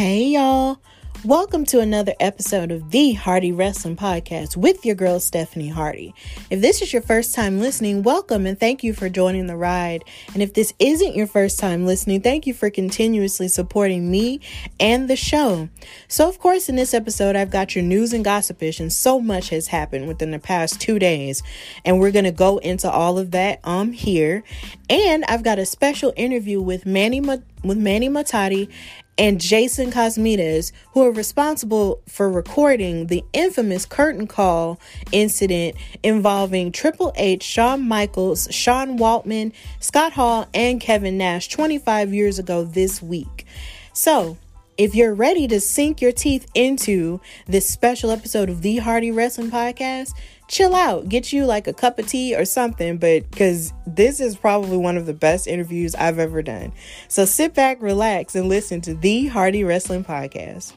Hey, y'all. Welcome to another episode of the Hardy Wrestling Podcast with your girl, Stephanie Hardy. If this is your first time listening, welcome and thank you for joining the ride. And if this isn't your first time listening, thank you for continuously supporting me and the show. So, of course, in this episode, I've got your news and gossipish, and so much has happened within the past two days. And we're going to go into all of that um here. And I've got a special interview with Mani with Mani Mohtadi and Jason Cosmides, who are responsible for recording the infamous curtain call incident involving Triple H, Shawn Michaels, Sean Waltman, Scott Hall, and Kevin Nash 25 years ago this week. So, if you're ready to sink your teeth into this special episode of the Hardy Wrestling Podcast, chill out, get you like a cup of tea or something, but because this is probably one of the best interviews I've ever done. So sit back, relax, and listen to the Hardy Wrestling Podcast.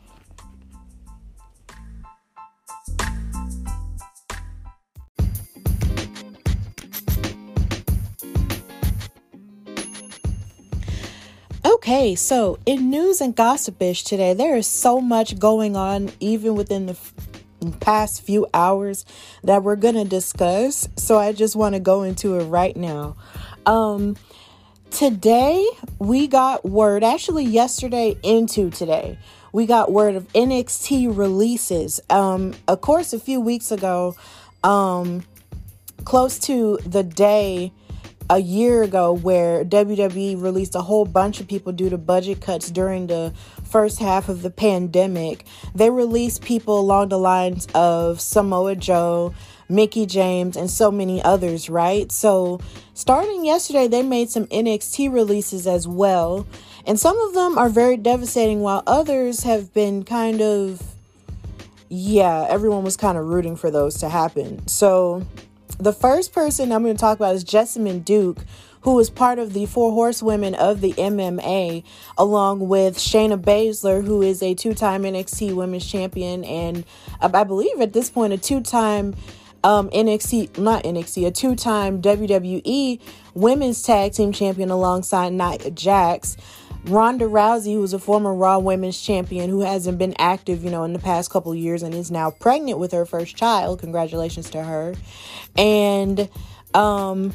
Okay, so in news and gossipish today, there is so much going on, even within the past few hours that we're going to discuss. So I just want to go into it right now. Um, today, we got word, actually, yesterday into today, we got word of NXT releases. Um, of course, a few weeks ago, um, close to the day a year ago where WWE released a whole bunch of people due to budget cuts during the first half of the pandemic. They released people along the lines of Samoa Joe, Mickie James, and so many others, right? So, starting yesterday, they made some NXT releases as well. And some of them are very devastating, while others have been kind of, yeah, everyone was kind of rooting for those to happen. So, the first person I'm going to talk about is Jessamyn Duke, who is part of the Four Horsewomen of the MMA, along with Shayna Baszler, who is a two time NXT Women's Champion and uh, I believe at this point a two time um, NXT, not NXT, a two time WWE Women's Tag Team Champion alongside Nia Jax. Ronda Rousey, who's a former Raw Women's Champion who hasn't been active, you know, in the past couple years and is now pregnant with her first child. Congratulations to her. And um,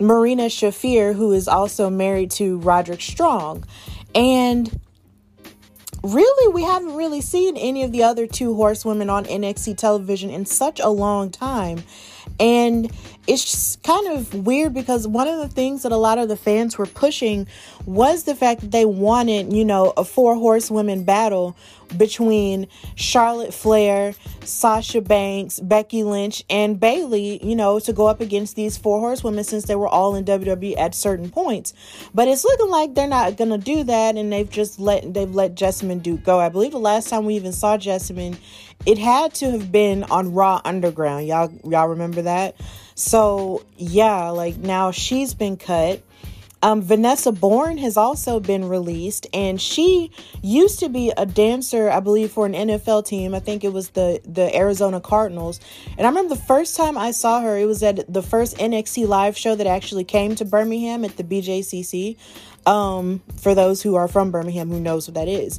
Marina Shafir, who is also married to Roderick Strong. And really, we haven't really seen any of the other two horsewomen on NXT television in such a long time. And it's kind of weird because one of the things that a lot of the fans were pushing was the fact that they wanted, you know, a four horsewomen battle between Charlotte Flair, Sasha Banks, Becky Lynch, and Bayley, you know, to go up against these four horsewomen since they were all in WWE at certain points. But it's looking like they're not gonna do that, and they've just let they've let Jessamyn Duke go. I believe the last time we even saw Jessamyn, it had to have been on Raw Underground. Y'all y'all remember that? So yeah, like now she's been cut. Um, Vanessa Borne has also been released, and she used to be a dancer, I believe, for an NFL team. I think it was the the Arizona Cardinals. And I remember the first time I saw her, it was at the first NXT live show that actually came to Birmingham at the BJCC. Um, for those who are from Birmingham who knows what that is.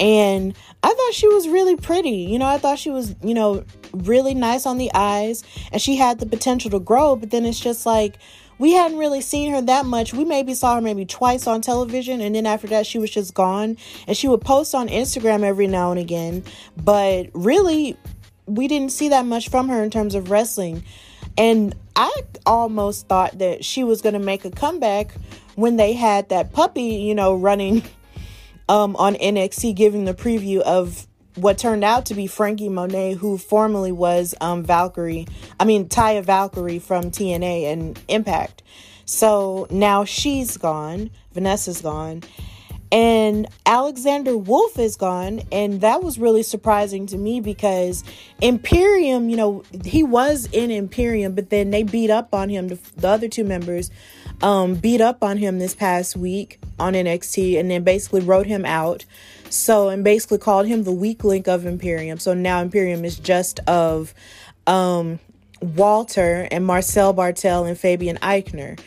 And I thought she was really pretty. You know, I thought she was, you know, really nice on the eyes and she had the potential to grow, but then it's just like we hadn't really seen her that much. We maybe saw her maybe twice on television, and then after that, she was just gone. And she would post on Instagram every now and again, but really, we didn't see that much from her in terms of wrestling. And I almost thought that she was going to make a comeback when they had that puppy, you know, running um, on NXT, giving the preview of what turned out to be Frankie Monet, who formerly was um, Valkyrie, I mean, Taya Valkyrie from TNA and Impact. So now she's gone, Vanessa's gone, and Alexander Wolf is gone. And that was really surprising to me because Imperium, you know, he was in Imperium, but then they beat up on him, the, the other two members um, beat up on him this past week on NXT and then basically wrote him out. So, and basically called him the weak link of Imperium. So now Imperium is just of um, Walter and Marcel Barthel and Fabian Aichner.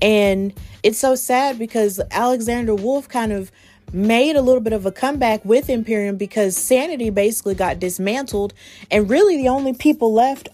And it's so sad because Alexander Wolf kind of made a little bit of a comeback with Imperium because Sanity basically got dismantled, and really the only people left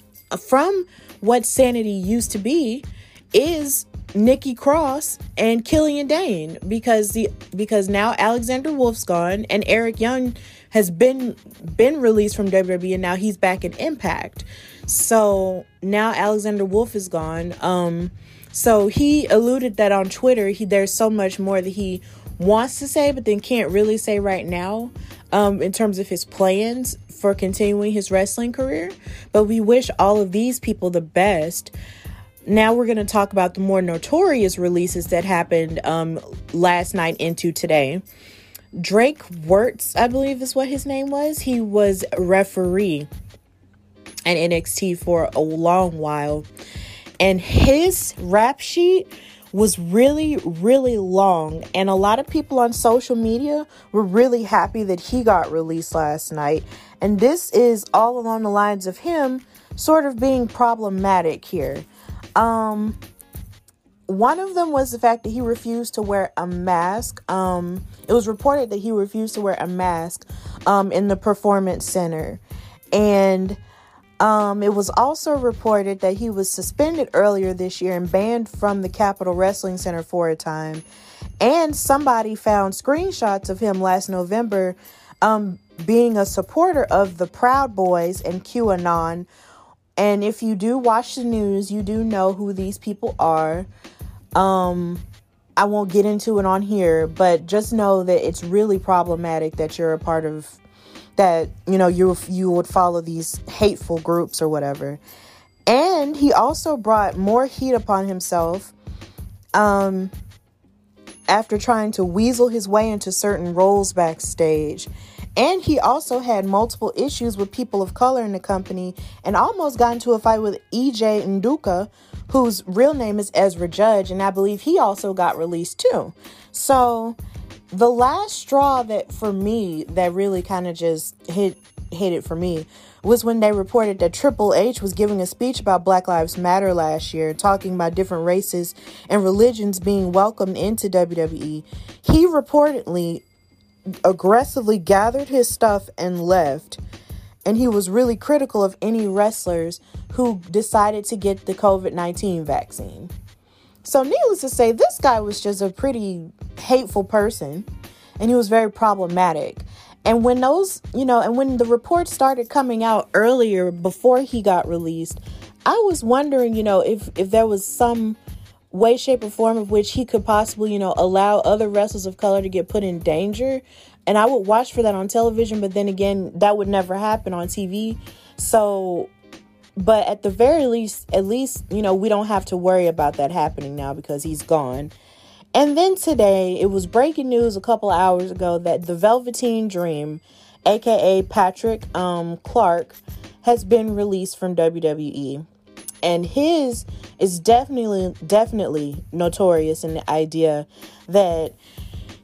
from what Sanity used to be is Nikki Cross and Killian Dain because the because now Alexander Wolf's gone and Eric Young has been been released from WWE and now he's back in Impact. So now Alexander Wolf is gone. Um so he alluded that on Twitter he there's so much more that he wants to say but then can't really say right now um in terms of his plans for continuing his wrestling career. But we wish all of these people the best now we're going to talk about the more notorious releases that happened um, last night into today. Drake Wuertz, I believe is what his name was. He was referee at NXT for a long while. And his rap sheet was really, really long. And a lot of people on social media were really happy that he got released last night. And this is all along the lines of him sort of being problematic here. Um, one of them was the fact that he refused to wear a mask. Um, it was reported that he refused to wear a mask um, in the performance center. And um, it was also reported that he was suspended earlier this year and banned from the Capitol Wrestling Center for a time. And somebody found screenshots of him last November um, being a supporter of the Proud Boys and QAnon and if you do watch the news, you do know who these people are. Um, I won't get into it on here, but just know that it's really problematic that you're a part of that, you know, you you would follow these hateful groups or whatever. And he also brought more heat upon himself um after trying to weasel his way into certain roles backstage. And he also had multiple issues with people of color in the company and almost got into a fight with EJ Nduka, whose real name is Ezra Judge, and I believe he also got released too. So the last straw that for me that really kind of just hit hit it for me was when they reported that Triple H was giving a speech about Black Lives Matter last year, talking about different races and religions being welcomed into WWE. He reportedly aggressively gathered his stuff and left. And he was really critical of any wrestlers who decided to get the COVID 19 vaccine. So, needless to say, this guy was just a pretty hateful person and he was very problematic. And when those, you know, and when the reports started coming out earlier before he got released, I was wondering, you know, if if there was some way, shape, or form of which he could possibly, you know, allow other wrestlers of color to get put in danger. And I would watch for that on television, but then again, that would never happen on TV. So, but at the very least, at least, you know, we don't have to worry about that happening now because he's gone. And then today, it was breaking news a couple hours ago that the Velveteen Dream, aka Patrick um, Clark, has been released from WWE and his is definitely definitely notorious in the idea that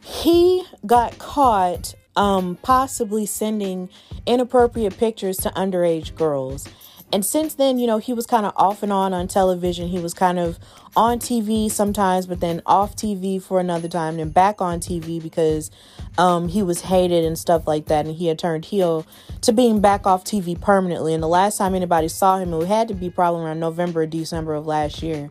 he got caught um, possibly sending inappropriate pictures to underage girls and since then, you know, he was kind of off and on on television. He was kind of on TV sometimes, but then off TV for another time, then back on TV because um, he was hated and stuff like that. And he had turned heel to being back off TV permanently. And the last time anybody saw him, it had to be probably around November or December of last year.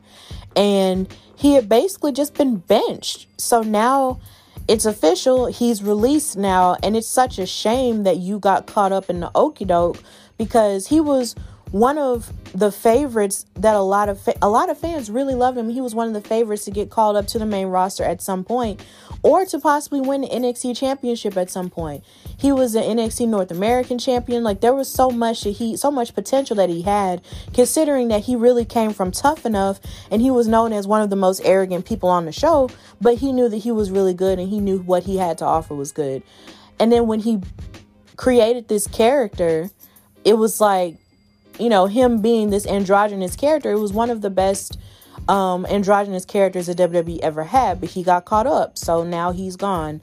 And he had basically just been benched. So now it's official. He's released now. And it's such a shame that you got caught up in the okey doke because he was one of the favorites that a lot of fa- a lot of fans really loved him. He was one of the favorites to get called up to the main roster at some point or to possibly win the NXT championship at some point. He was an NXT North American champion. Like there was so much that he so much potential that he had considering that he really came from tough enough and he was known as one of the most arrogant people on the show, but he knew that he was really good and he knew what he had to offer was good. And then when he created this character, it was like you know, him being this androgynous character, it was one of the best um, androgynous characters that WWE ever had, but he got caught up. So now he's gone.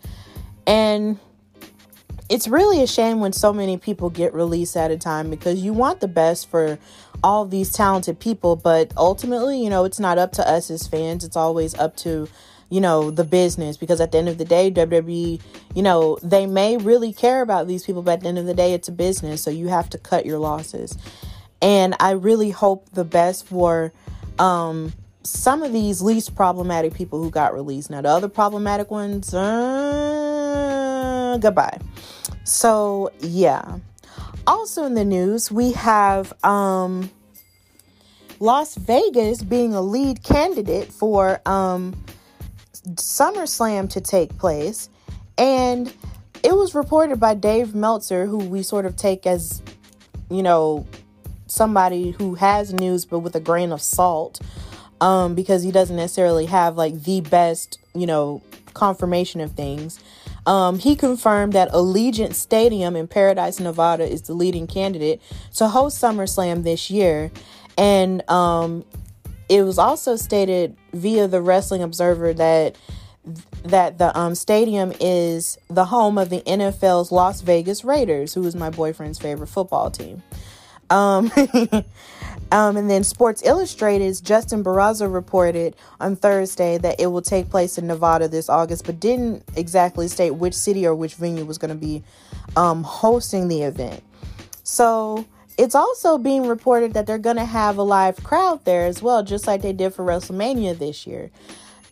And it's really a shame when so many people get released at a time because you want the best for all these talented people, but ultimately, you know, it's not up to us as fans. It's always up to you know, the business because at the end of the day, WWE, you know, they may really care about these people, but at the end of the day, it's a business. So you have to cut your losses. And I really hope the best for um, some of these least problematic people who got released. Now, the other problematic ones, uh, goodbye. So, yeah. Also in the news, we have um, Las Vegas being a lead candidate for um, SummerSlam to take place. And it was reported by Dave Meltzer, who we sort of take as, you know, somebody who has news but with a grain of salt um, because he doesn't necessarily have like the best, you know, confirmation of things. Um, he confirmed that Allegiant Stadium in Paradise, Nevada is the leading candidate to host SummerSlam this year. And um, it was also stated via the Wrestling Observer that that the um, stadium is the home of the NFL's Las Vegas Raiders, who is my boyfriend's favorite football team. Um, um, and then Sports Illustrated's Justin Barrasso reported on Thursday that it will take place in Nevada this August, but didn't exactly state which city or which venue was going to be um, hosting the event. So it's also being reported that they're going to have a live crowd there as well, just like they did for WrestleMania this year.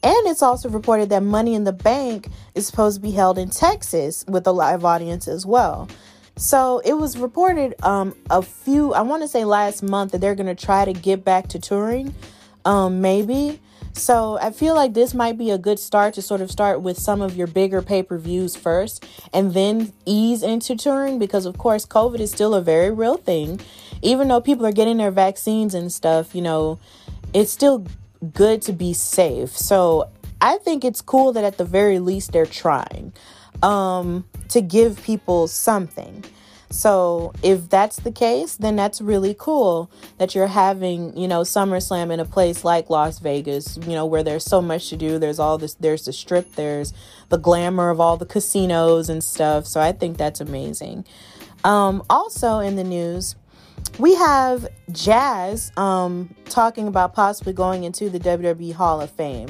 And it's also reported that Money in the Bank is supposed to be held in Texas with a live audience as well. So it was reported um, a few, I want to say last month, that they're going to try to get back to touring, um, maybe. So I feel like this might be a good start to sort of start with some of your bigger pay per views first and then ease into touring because, of course, COVID is still a very real thing. Even though people are getting their vaccines and stuff, you know, it's still good to be safe. So I think it's cool that at the very least they're trying um, to give people something. So if that's the case, then that's really cool that you're having, you know, SummerSlam in a place like Las Vegas, you know, where there's so much to do. There's all this, there's the strip, there's the glamour of all the casinos and stuff. So I think that's amazing. Um, also in the news, we have Jazz um, talking about possibly going into the WWE Hall of Fame.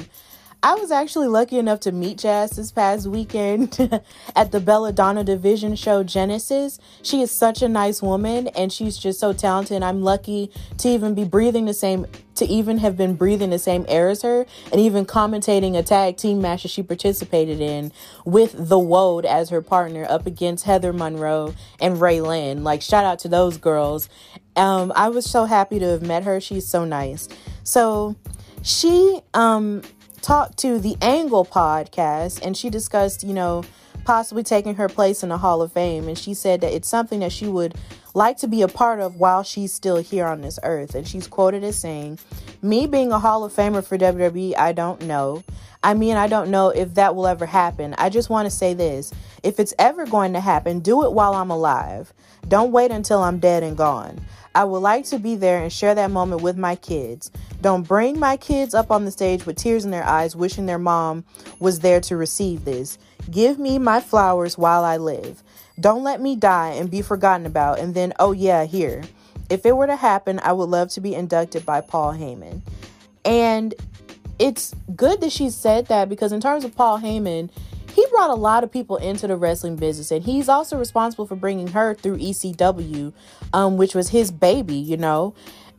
I was actually lucky enough to meet Jazz this past weekend at the Belladonna Division show Genesis. She is such a nice woman and she's just so talented. I'm lucky to even be breathing the same to even have been breathing the same air as her and even commentating a tag team match that she participated in with the Woad as her partner up against Heather Monroe and Ray Lynn. Like shout out to those girls. Um, I was so happy to have met her. She's so nice. So she um talked to the Angle podcast and she discussed, you know, possibly taking her place in the Hall of Fame. And she said that it's something that she would like to be a part of while she's still here on this earth. And she's quoted as saying, Me being a Hall of Famer for WWE, I don't know. I mean, I don't know if that will ever happen. I just want to say this if it's ever going to happen, do it while I'm alive. Don't wait until I'm dead and gone. I would like to be there and share that moment with my kids. Don't bring my kids up on the stage with tears in their eyes, wishing their mom was there to receive this. Give me my flowers while I live. Don't let me die and be forgotten about, and then, oh yeah, here. If it were to happen, I would love to be inducted by Paul Heyman. And it's good that she said that because, in terms of Paul Heyman, he brought a lot of people into the wrestling business and he's also responsible for bringing her through ECW um, which was his baby you know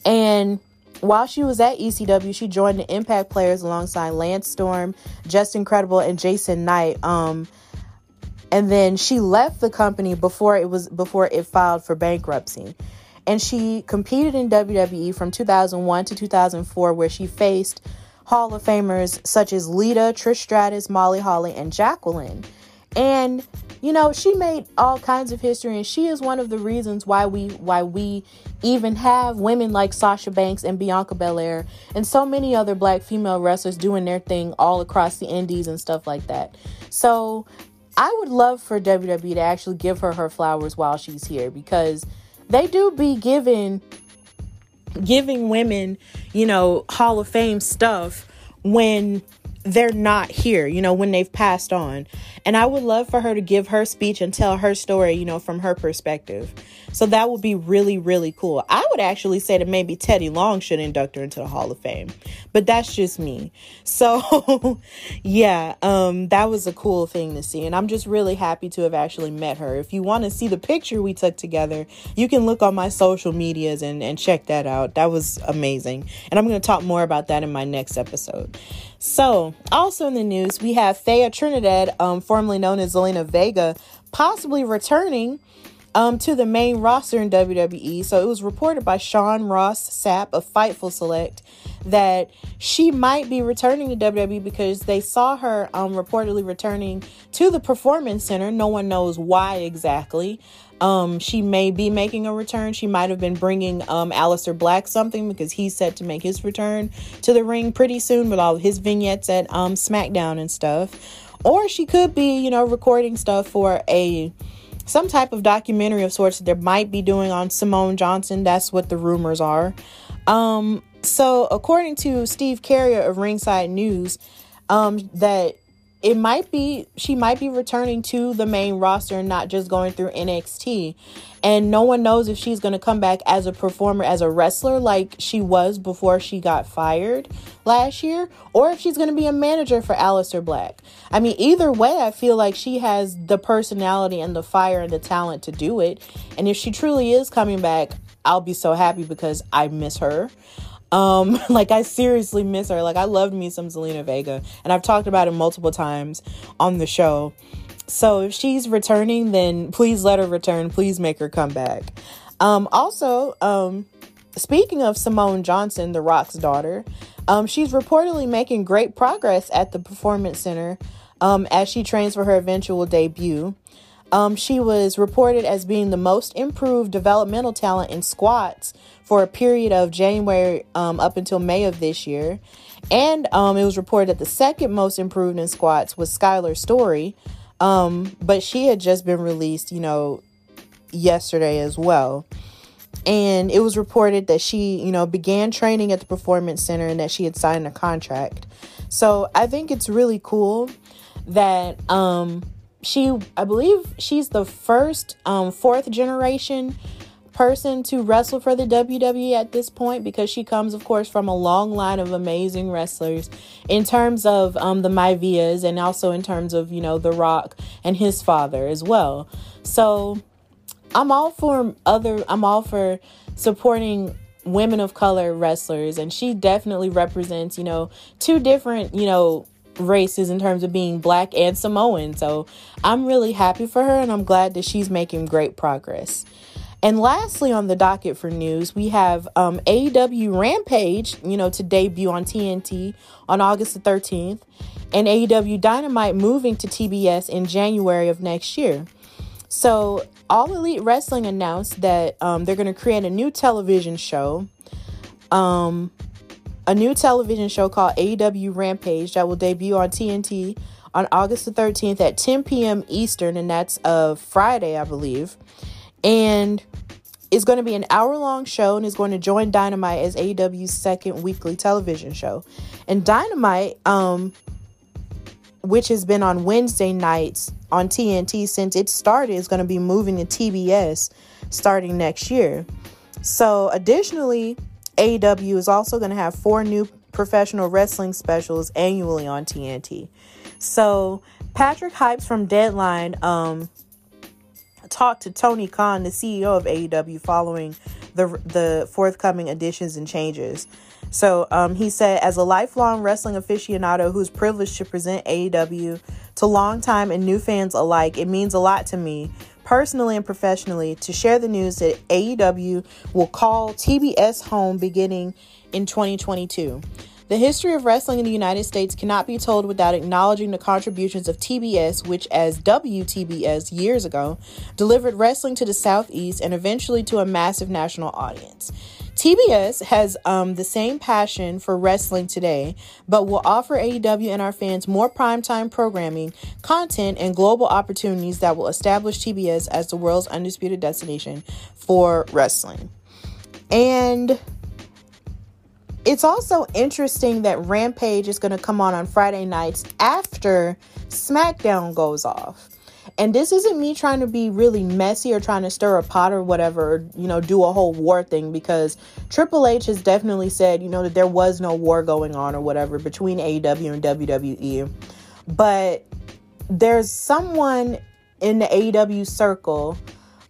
and while she was at ECW, she joined the Impact players alongside Lance Storm, Justin Credible, and Jason Knight. Um, and then she left the company before it was before it filed for bankruptcy. And she competed in WWE from 2001 to 2004, where she faced Hall of Famers such as Lita, Trish Stratus, Molly Holly, and Jacqueline. And you know, she made all kinds of history and she is one of the reasons why we why we even have women like Sasha Banks and Bianca Belair and so many other black female wrestlers doing their thing all across the indies and stuff like that. So, I would love for WWE to actually give her her flowers while she's here because they do be giving giving women, you know, Hall of Fame stuff when they're not here, you know, when they've passed on. And I would love for her to give her speech and tell her story, you know, from her perspective. So that would be really, really cool. I would actually say that maybe Teddy Long should induct her into the Hall of Fame, but that's just me. So, yeah, um, that was a cool thing to see. And I'm just really happy to have actually met her. If you want to see the picture we took together, you can look on my social medias and, and check that out. That was amazing. And I'm going to talk more about that in my next episode. So, also in the news, we have Thea Trinidad, um, formerly known as Zelina Vega, possibly returning um, to the main roster in WWE. So it was reported by Sean Ross Sapp of Fightful Select that she might be returning to WWE because they saw her um, reportedly returning to the Performance Center. No one knows why exactly. Um, she may be making a return. She might have been bringing um, Aleister Black something because he's set to make his return to the ring pretty soon with all his vignettes at um, SmackDown and stuff. Or she could be, you know, recording stuff for a some type of documentary of sorts that they might be doing on Simone Johnson. That's what the rumors are. Um, so, according to Steve Carrier of Ringside News, um, that it might be she might be returning to the main roster and not just going through NXT. And no one knows if she's going to come back as a performer, as a wrestler, like she was before she got fired last year, or if she's going to be a manager for Aleister Black. I mean, either way, I feel like she has the personality and the fire and the talent to do it. And if she truly is coming back, I'll be so happy because I miss her. Um, like I seriously miss her. Like I loved me some Zelina Vega, and I've talked about it multiple times on the show. So if she's returning, then please let her return. Please make her come back. Um, also, um, speaking of Simone Johnson, The Rock's daughter, um, she's reportedly making great progress at the Performance Center um, as she trains for her eventual debut. Um, she was reported as being the most improved developmental talent in squats for a period of January um, up until May of this year. And um, it was reported that the second most improved in squats was Skyler Story, um, but she had just been released, you know, yesterday as well. And it was reported that she, you know, began training at the Performance Center and that she had signed a contract. So I think it's really cool that um, she, I believe she's the first um, fourth generation person to wrestle for the WWE at this point because she comes, of course, from a long line of amazing wrestlers in terms of um, the Maivias and also in terms of, you know, The Rock and his father as well. So I'm all for other, I'm all for supporting women of color wrestlers and she definitely represents, you know, two different, you know, races in terms of being black and Samoan. So I'm really happy for her and I'm glad that she's making great progress. And lastly, on the docket for news, we have um, AEW Rampage, you know, to debut on TNT on August the 13th, and AEW Dynamite moving to TBS in January of next year. So, All Elite Wrestling announced that um, they're going to create a new television show, um, a new television show called AEW Rampage that will debut on TNT on August the 13th at 10 p.m. Eastern, and that's of Friday, I believe. And it's going to be an hour long show and is going to join Dynamite as AEW's second weekly television show. And Dynamite, um, which has been on Wednesday nights on TNT since it started, is going to be moving to TBS starting next year. So, additionally, AEW is also going to have four new professional wrestling specials annually on TNT. So, Patrick Hipes from Deadline um, talked to Tony Khan, the CEO of AEW, following the the forthcoming additions and changes. So um, he said, as a lifelong wrestling aficionado who's privileged to present AEW to longtime and new fans alike, it means a lot to me, personally and professionally, to share the news that AEW will call TBS home beginning in 2022. The history of wrestling in the United States cannot be told without acknowledging the contributions of TBS, which, as WTBS years ago, delivered wrestling to the Southeast and eventually to a massive national audience. TBS has um, the same passion for wrestling today, but will offer AEW and our fans more primetime programming, content, and global opportunities that will establish TBS as the world's undisputed destination for wrestling. And it's also interesting that Rampage is going to come on on Friday nights after SmackDown goes off. And this isn't me trying to be really messy or trying to stir a pot or whatever, you know, do a whole war thing because Triple H has definitely said, you know, that there was no war going on or whatever between AEW and WWE. But there's someone in the AEW circle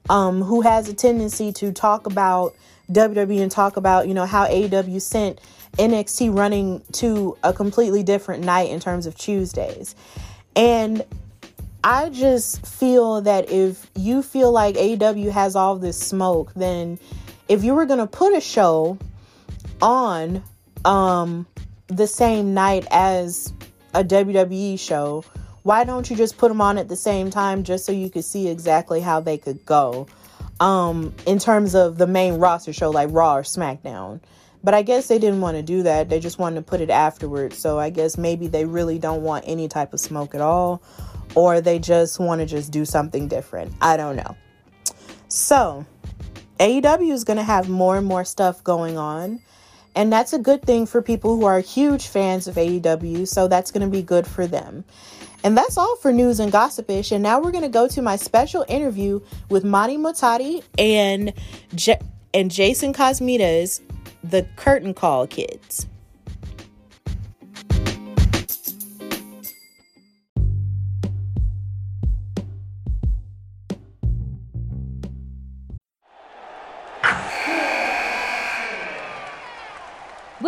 um, who has a tendency to talk about WWE and talk about, you know, how AEW sent NXT running to a completely different night in terms of Tuesdays. And I just feel that if you feel like AEW has all this smoke, then if you were going to put a show on um, the same night as a WWE show, why don't you just put them on at the same time just so you could see exactly how they could go? Um, in terms of the main roster show like Raw or SmackDown. But I guess they didn't want to do that. They just wanted to put it afterwards. So I guess maybe they really don't want any type of smoke at all, or they just want to just do something different. I don't know. So AEW is going to have more and more stuff going on. And that's a good thing for people who are huge fans of AEW. So that's going to be good for them. And that's all for news and gossipish. And now we're going to go to my special interview with Mani Mohtadi and J- and Jason Cosmides, the Curtain Call kids.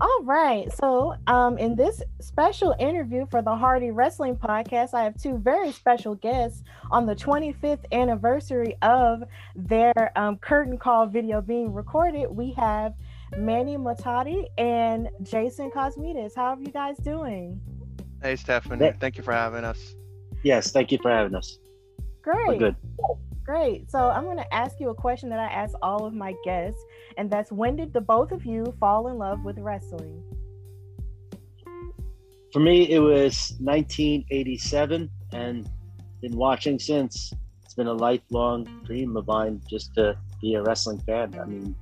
All right. So, um, in this special interview for the Hardy Wrestling Podcast, I have two very special guests on the 25th anniversary of their um, curtain call video being recorded. We have Mani Mohtadi and Jason Cosmides. How are you guys doing? Hey, Stephanie. Thank you for having us. Yes, thank you for having us. Great. We're good. Great. So I'm going to ask you a question that I ask all of my guests, and that's when did the both of you fall in love with wrestling? For me, it was 1987, and been watching since. It's been a lifelong dream of mine just to be a wrestling fan. I mean,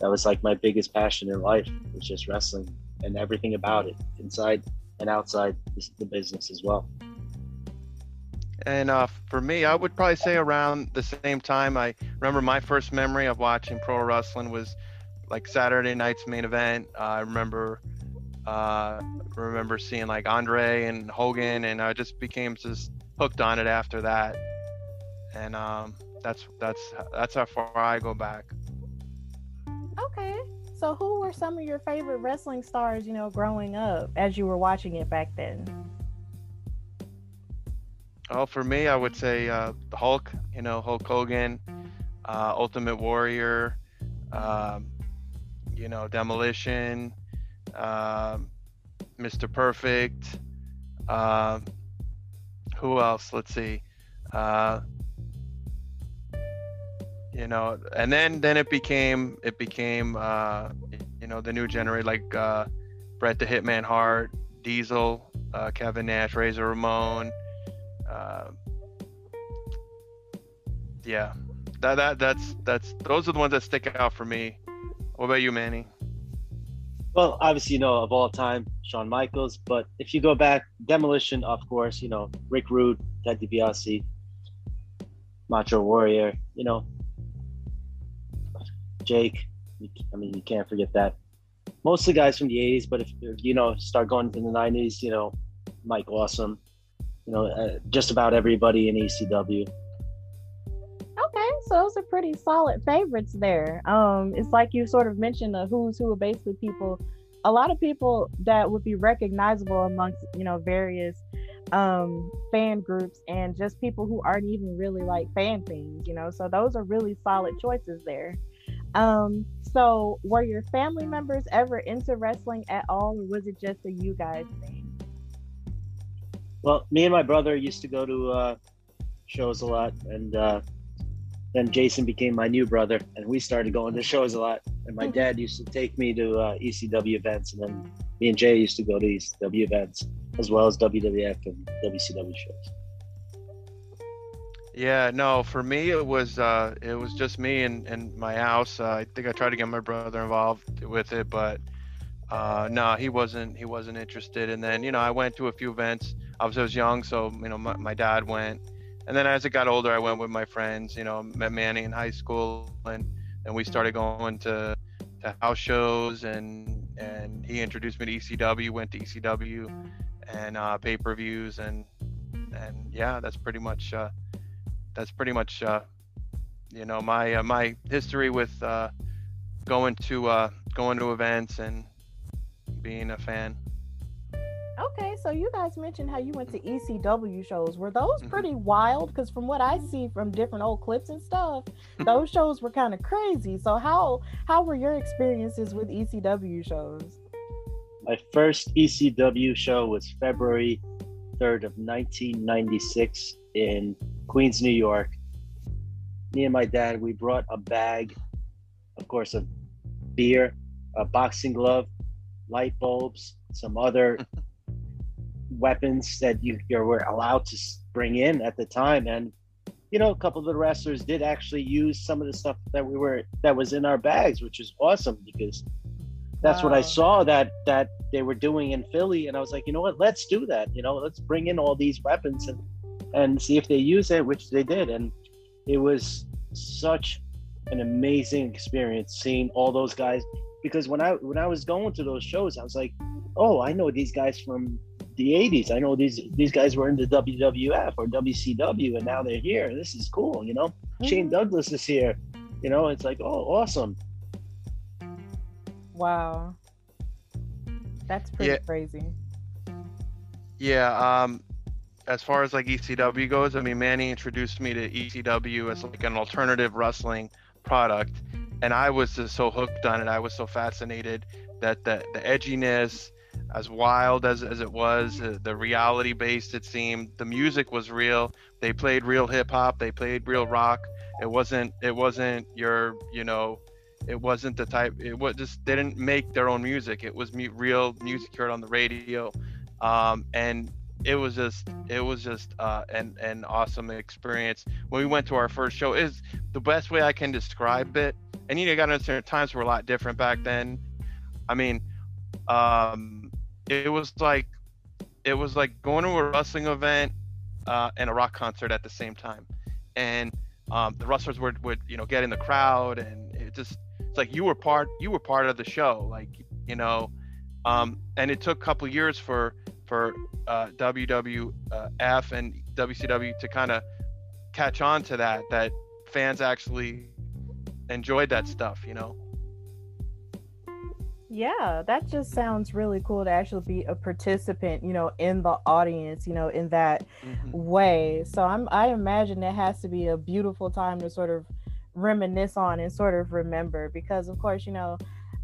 that was like my biggest passion in life was just wrestling and everything about it, inside and outside the business as well. And uh, for me, I would probably say around the same time. I remember my first memory of watching pro wrestling was like Saturday night's main event. Uh, I remember uh, remember seeing like Andre and Hogan, and I just became just hooked on it after that. And um, that's that's that's how far I go back. Okay. So who were some of your favorite wrestling stars, you know, growing up as you were watching it back then? Oh, for me, I would say uh, Hulk. You know, Hulk Hogan, uh, Ultimate Warrior. Um, you know, Demolition, uh, um, Mr. Perfect. Uh, who else? Let's see. Uh, you know, and then then it became it became uh, you know the new generation like uh, Bret the Hitman Hart, Diesel, uh, Kevin Nash, Razor Ramon. Uh, yeah, that that that's that's those are the ones that stick out for me. What about you, Mani? Well, obviously, you know of all time, Shawn Michaels. But if you go back, Demolition, of course, you know Rick Rude, Ted DiBiase, Macho Warrior. You know, Jake. I mean, you can't forget that. mostly guys from the 80s, but if, you know start going to the 90s, you know, Mike Awesome, you know, uh, just about everybody in ECW. Okay, so those are pretty solid favorites there. Um, it's like you sort of mentioned the who's who basically people, a lot of people that would be recognizable amongst you know various um fan groups and just people who aren't even really like fan things, you know. So those are really solid choices there. Um, so were your family members ever into wrestling at all, or was it just a you guys thing? Well, me and my brother used to go to uh, shows a lot, and uh, then Jason became my new brother, and we started going to shows a lot. And my dad used to take me to uh, ECW events, and then me and Jay used to go to ECW events as well as WWF and WCW shows. Yeah, no, for me it was uh, it was just me and, and my house. Uh, I think I tried to get my brother involved with it, but uh, no, he wasn't he wasn't interested. And then you know I went to a few events. Was I was young, so you know my, my dad went. And then as I got older, I went with my friends. You know, met Mani in high school, and and we started going to to house shows, and and he introduced me to ECW. Went to ECW, and uh, pay per views, and and yeah, that's pretty much. Uh, that's pretty much uh, you know my uh, my history with uh, going to uh, going to events and being a fan. Okay, so you guys mentioned how you went to ECW shows. Were those Mhm. pretty wild? Because from what I see from different old clips and stuff, those shows were kind of crazy. So how how were your experiences with ECW shows? My first ECW show was February 3rd of 1996 in Queens, New York. Me and my dad, we brought a bag, of course, of beer, a boxing glove, light bulbs, some other weapons that you, you were allowed to bring in at the time. And, you know, a couple of the wrestlers did actually use some of the stuff that we were, that was in our bags, which is awesome because that's what I saw that that they were doing in Philly, and I was like, you know what, let's do that. You know, let's bring in all these weapons and and see if they use it, which they did, and it was such an amazing experience seeing all those guys. Because when I when I was going to those shows, I was like, oh, I know these guys from the '80s. I know these these guys were in the WWF or WCW, and now they're here. This is cool. You know, Shane Mhm. Douglas is here. You know, it's like, oh, awesome. Wow, that's pretty Yeah. crazy. Yeah, um, as far as like ECW goes, I mean, Mani introduced me to ECW as like an alternative wrestling product, and I was just so hooked on it. I was so fascinated that the the edginess, as wild as as it was, uh, the reality based it seemed, the music was real. They played real hip hop. They played real rock. It wasn't it wasn't your you know. It wasn't the type. It was just they didn't make their own music. It was mu- real music heard on the radio um, and it was just it was just uh, an an awesome experience when we went to our first show is the best way I can describe it and you know, you gotta understand times were a lot different back then I mean um, it was like it was like going to a wrestling event uh, and a rock concert at the same time. And um, the wrestlers would would you know get in the crowd and it just it's like you were part you were part of the show like you know um, and it took a couple years for for uh, WWF and WCW to kind of catch on to that that fans actually enjoyed that stuff you know Yeah, that just sounds really cool to actually be a participant, you know, in the audience, you know, in that way. So I'm I imagine it has to be a beautiful time to sort of reminisce on and sort of remember because of course, you know,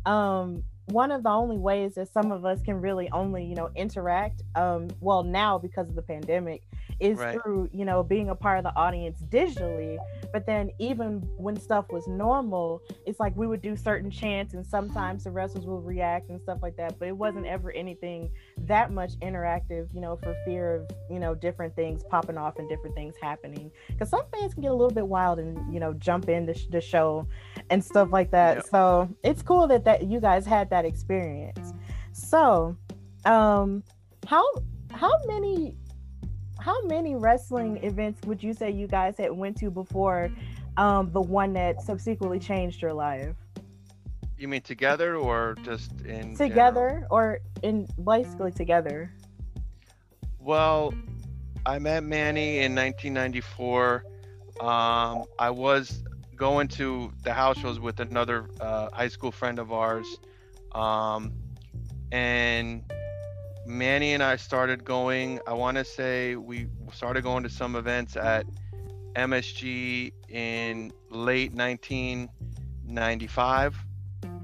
um one of the only ways that some of us can really only, you know, interact um well now because of the pandemic is Right. through, you know, being a part of the audience digitally. But then even when stuff was normal, it's like we would do certain chants and sometimes the wrestlers will react and stuff like that but it wasn't ever anything that much interactive you know for fear of you know different things popping off and different things happening because some fans can get a little bit wild and you know jump in the, sh- the show and stuff like that so it's cool that that you guys had that experience so um how how many how many wrestling events would you say you guys had went to before um the one that subsequently changed your life You mean together or just in together general? or in basically together? Well, I met Mani in 1994. Um, I was going to the house shows with another uh, high school friend of ours, um, and Mani and I started going. I want to say we started going to some events at MSG in late 1995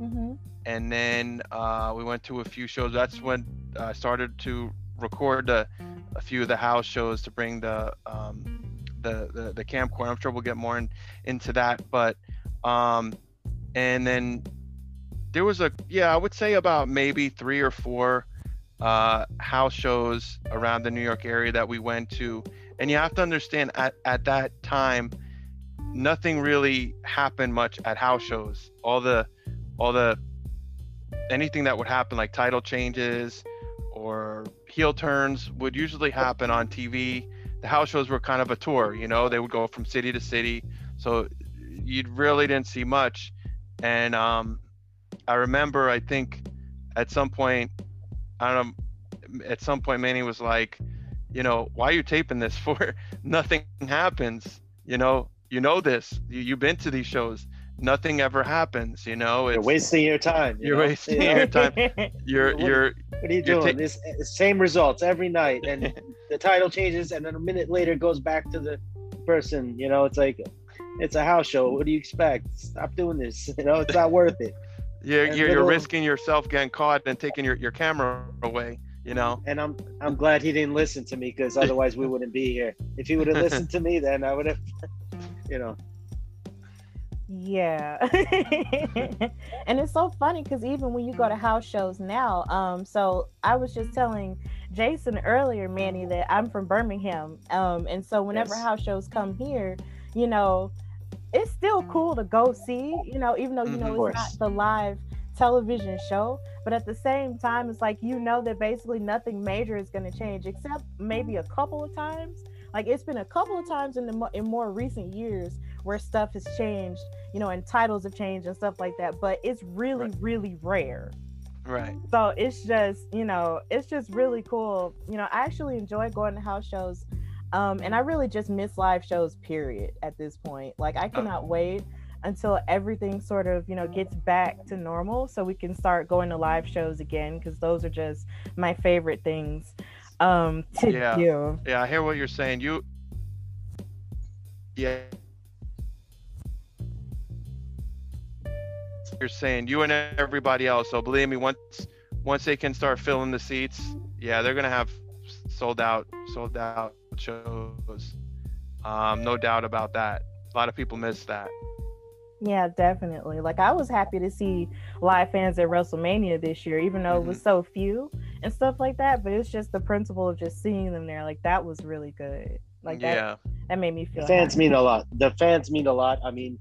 Mm-hmm. and then uh, we went to a few shows. That's when I started to record a, a few of the house shows to bring the um, the, the the camcorder. I'm sure we'll get more in, into that, but um, and then there was a yeah, I would say about maybe three or four uh, house shows around the New York area that we went to, and you have to understand at at that time, nothing really happened much at house shows. All the all the anything that would happen like title changes or heel turns would usually happen on TV. The house shows were kind of a tour, you know, they would go from city to city. So you really didn't see much. And um, I remember, I think at some point, I don't know, at some point, Mani was like, you know, why are you taping this for? Nothing happens, you know, you know this, you, you've been to these shows nothing ever happens you know You're wasting your time. you you're know? wasting Yeah. your time you're What- you're What are you doing? ta- this uh, same results every night, and the title changes, and then a minute later goes back to the person. You know, it's like it's a house show. What do you expect? Stop doing this. You know, it's not worth it. You're you're, you're risking yourself getting caught and taking your, your camera away you know And I'm I'm glad he didn't listen to me because otherwise we wouldn't be here. If he would have listened to me, then I would have. You know, Yeah. and it's so funny because even when you go to house shows now, um, so I was just telling Jason earlier, Mani, that I'm from Birmingham. Um, and so whenever Yes. house shows come here, you know, it's still cool to go see, you know, even though you Mhm. know it's not the live television show, but at the same time, it's like you know that basically nothing major is going to change except maybe a couple of times. Like it's been a couple of times in the mo- in more recent years where stuff has changed, you know, and titles have changed and stuff like that. But it's really, Right. really rare. right So it's just, you know, it's just really cool. You know, I actually enjoy going to house shows. Um, and I really just miss live shows, period, at this point. Like I cannot wait until everything sort of, you know, gets back to normal so we can start going to live shows again because those are just my favorite things um to Yeah. do. yeah i hear what you're saying you yeah you're saying you and everybody else so believe me once once they can start filling the seats yeah they're gonna have sold out sold out shows um no doubt about that a lot of people miss that Yeah, definitely. Like I was happy to see live fans at WrestleMania this year, even though it was so few and stuff like that. But it's just the principle of just seeing them there. Like that was really good. Like that, yeah that made me feel. the fans happy. mean a lot. The fans mean a lot. I mean,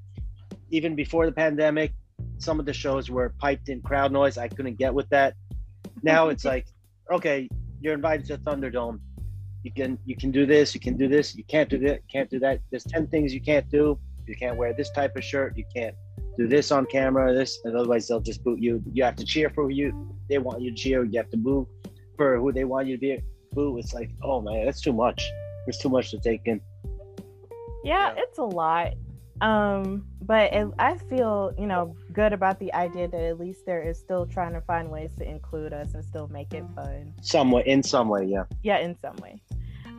even before the pandemic, some of the shows were piped in crowd noise. I couldn't get with that. Now it's like, okay, you're invited to Thunderdome. You can you can do this. You can do this. You can't do that. Can't do that. There's ten things you can't do. You can't wear this type of shirt. You can't do this on camera. This, and otherwise they'll just boot you. You have to cheer for who you they want you to cheer. You have to boo for who they want you to be. Boo. It's like, oh man, that's too much. There's too much to take in. yeah, Yeah. it's a lot. Um, but it, I feel you know good about the idea that at least there is still trying to find ways to include us and still make it fun. Some way, in some way, yeah. yeah in some way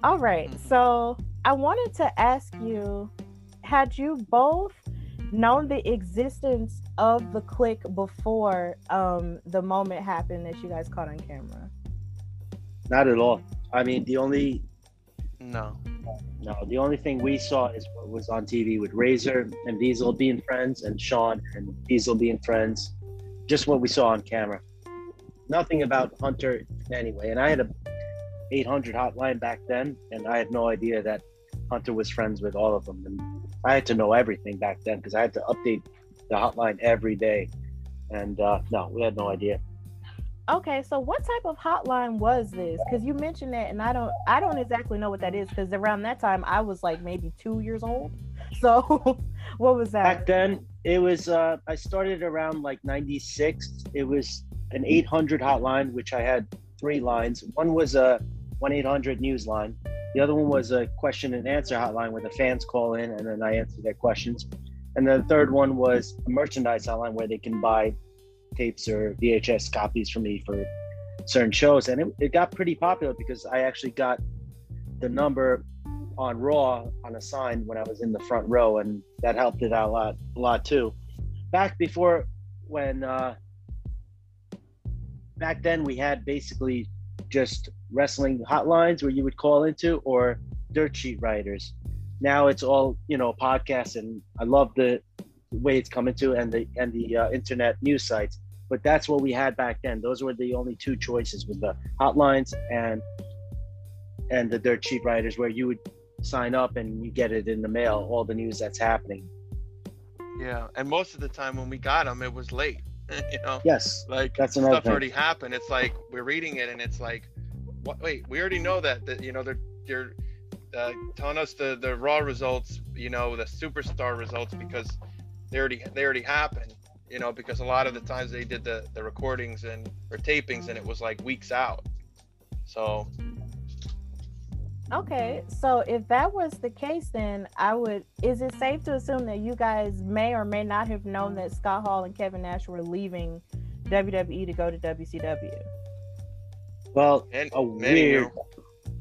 all right Mhm. so i wanted to ask you had you both known the existence of the Kliq before um the moment happened that you guys caught on camera Not at all. I mean, the only no no, the only thing we saw is what was on TV with Razor and Diesel being friends, and Shawn and Diesel being friends. Just what we saw on camera. Nothing about Hunter anyway. And I had a 800 hotline back then, and I had no idea that Hunter was friends with all of them. And I had to know everything back then because I had to update the hotline every day. And uh, no, we had no idea. okay so what type of hotline was this because you mentioned that and i don't i don't exactly know what that is because around that time i was like maybe two years old So, what was that? Back then, it was. Uh, I started around like '96. It was an 800 hotline, which I had three lines. One was a 1-800 news line. The other one was a question and answer hotline where the fans call in and then I answer their questions. And then the third one was a merchandise hotline where they can buy tapes or VHS copies from me for certain shows. And it, it got pretty popular because I actually got the number on Raw on a sign when I was in the front row, and that helped it out a lot, a lot too. Back before when, uh, back then we had basically just wrestling hotlines where you would call into or dirt sheet writers. Now it's all you know podcasts, and I love the way it's coming to and the and the uh, internet news sites. But that's what we had back then. Those were the only two choices: was the hotlines and and the dirt sheet writers, where you would sign up and you get it in the mail, all the news that's happening. Yeah, and most of the time when we got them, it was late. you know. Yes. Like That's stuff thing. already happened. It's like we're reading it and it's like, what? Wait, we already know that. That you know they're they're uh, telling us the the raw results. You know the superstar results because they already they already happened. You know because a lot of the times they did the the recordings and or tapings and it was like weeks out. So Okay, so if that was the case, then I would. Is it safe to assume that you guys may or may not have known that Scott Hall and Kevin Nash were leaving WWE to go to WCW? Well, and a weird, knew.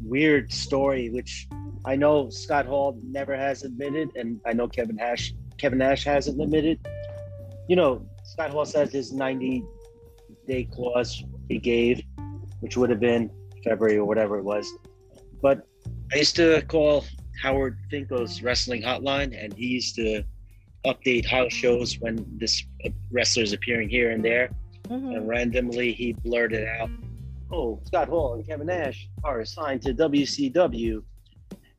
weird story, which I know Scott Hall never has admitted, and I know Kevin Nash, Kevin Nash hasn't admitted. You know, Scott Hall says his 90 day clause he gave, which would have been February or whatever it was. But I used to call Howard Finkel's wrestling hotline, and he used to update house shows when this wrestler's appearing here and there Mhm. and randomly he blurted out, "Oh, Scott Hall and Kevin Nash are assigned to WCW,"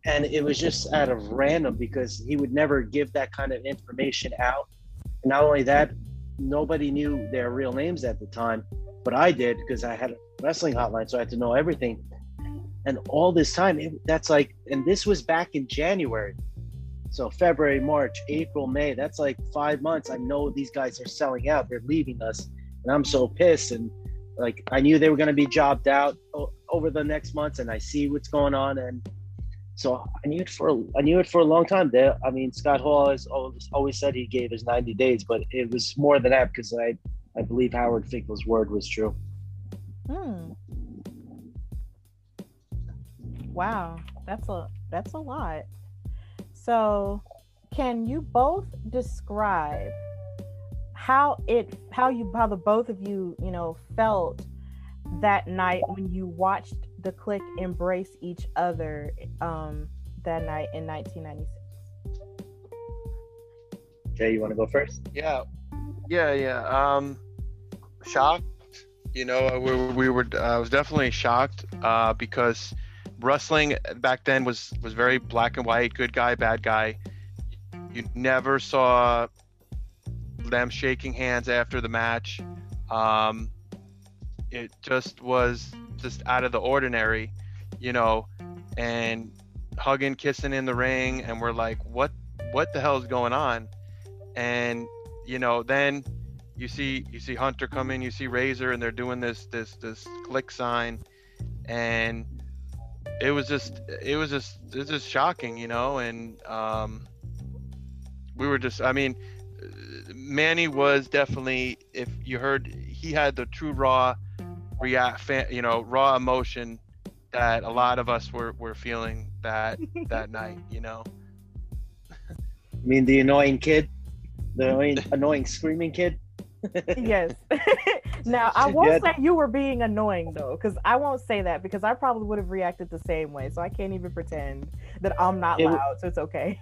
and it was just out of random because he would never give that kind of information out. And not only that, nobody knew their real names at the time, but I did because I had a wrestling hotline, so I had to know everything. And all this time, it, that's like, and this was back in January. So February, March, April, May, that's like five months. I know these guys are selling out. They're leaving us and I'm so pissed. And like I knew they were going to be jobbed out o- over the next months, and I see what's going on, and so I knew it for I knew it for a long time. There, I mean, Scott Hall has always, always said he gave his 90 days, but it was more than that because I I believe Howard Finkel's word was true. Hmm. Wow, that's a that's a lot. So, can you both describe how it how you how the both of you you know felt that night when you watched the Kliq embrace each other um that night in 1996? Jay, you want to go first? Yeah, yeah, yeah. Um, shocked. You know, we, we were. I was definitely shocked uh, because wrestling back then was was very black and white, good guy, bad guy. You never saw them shaking hands after the match. Um, it just was just out of the ordinary, you know, and hugging, kissing in the ring, and we're like, what, what the hell is going on? And you know, then you see you see Hunter come in, you see Razor, and they're doing this this this Kliq sign, and it was just it was just it was just shocking, you know, and um, we were just I mean, Mani was definitely if you heard he had the true raw react fan, you know raw emotion that a lot of us were were feeling that that night, you know. I mean, the annoying kid, the annoying, annoying screaming kid. yes. now I won't Yeah. say you were being annoying though, because I won't say that because I probably would have reacted the same way. So I can't even pretend that I'm not It loud. So it's okay.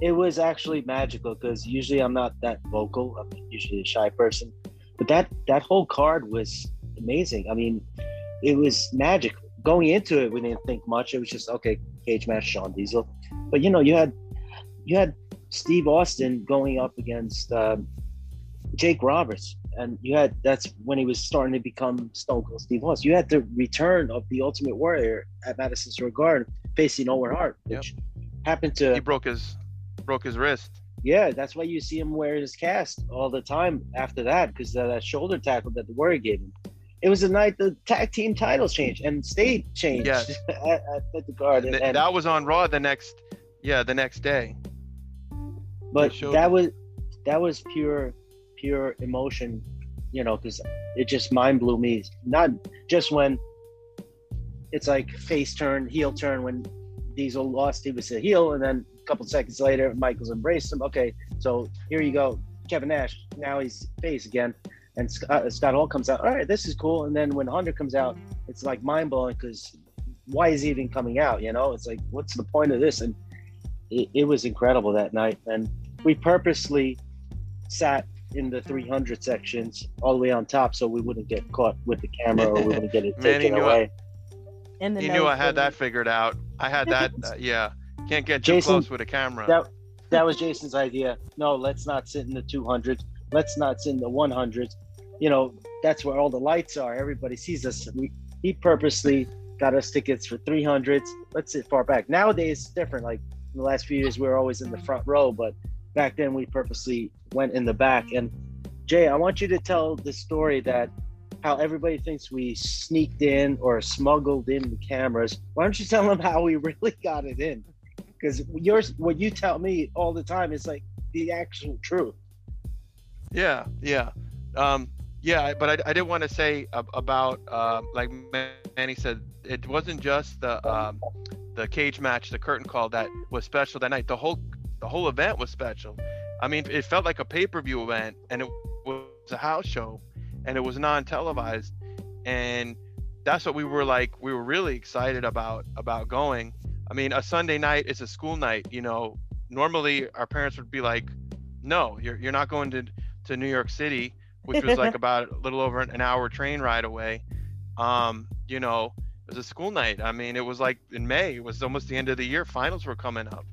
It was actually magical because usually I'm not that vocal. I'm usually a shy person, but that that whole card was amazing. I mean, it was magic. Going into it, we didn't think much. It was just okay, cage match, Shawn Diesel. But you know, you had you had Steve Austin going up against um, Jake Roberts, and you had that's when he was starting to become Stone Cold Steve Austin. You had the return of the Ultimate Warrior at Madison Square Garden facing Owen Hart, Yep. which happened to He broke his broke his wrist. Yeah, that's why you see him wear his cast all the time after that because of that shoulder tackle that the Warrior gave him. It was the night the tag team titles changed and state changed Yes. at, at, at the Garden. Th- and- that was on Raw the next, yeah, the next day. but that was that was pure pure emotion you know because it just mind blew me not just when it's like face turn heel turn when diesel lost he was a heel and then a couple seconds later michaels embraced him. Okay so here you go kevin nash. Now he's face again. And scott, scott hall comes out. All right this is cool. And then when hunter comes out it's like mind-blowing because why is he even coming out you know? It's like what's the point of this? And it, it was incredible that night. And we purposely sat in the 300 sections all the way on top so we wouldn't get caught with the camera or we wouldn't get it Man, he taken knew away. In the He knew I had that figured out. I had that. uh, yeah, can't get too Jason, close with a camera. That that was Jason's idea. No, let's not sit in the 200s. Let's not sit in the 100s. You know, that's where all the lights are. Everybody sees us. We, he purposely got us tickets for 300s. Let's sit far back. Nowadays, it's different. Like in the last few years, we are always in the front row, but back then we purposely went in the back. And Jay, I want you to tell the story that how everybody thinks we sneaked in or smuggled in the cameras. Why don't you tell them how we really got it in? Because yours, what you tell me all the time is like the actual truth. Yeah, yeah, um, yeah. But I, I did want to say about um, like Manny said, it wasn't just the um, the cage match, the curtain call that was special that night. The whole the whole event was special. I mean, it felt like a pay per view event, and it was a house show, and it was non televised, and that's what we were like. We were really excited about about going. I mean, a Sunday night is a school night. You know, normally our parents would be like, "No, you're you're not going to to New York City," which was like about a little over an hour train ride away. Um, you know, it was a school night. I mean, it was like in May. It was almost the end of the year. Finals were coming up,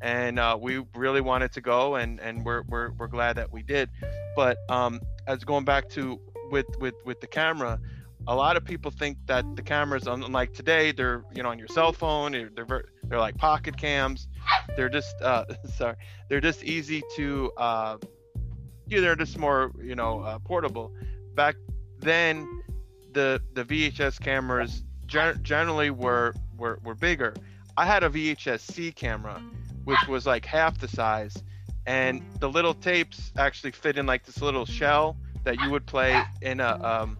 and uh, we really wanted to go, and and we're we're we're glad that we did. But um, as going back to with with with the camera, a lot of people think that the cameras, unlike today, they're you know on your cell phone. They're they're, they're like pocket cams. They're just uh, sorry. They're just easy to. Uh, yeah, they're just more you know uh, portable. Back then, the the VHS cameras gen- generally were, were were bigger. I had a VHS C camera, which was like half the size, and the little tapes actually fit in like this little shell that you would play in a um,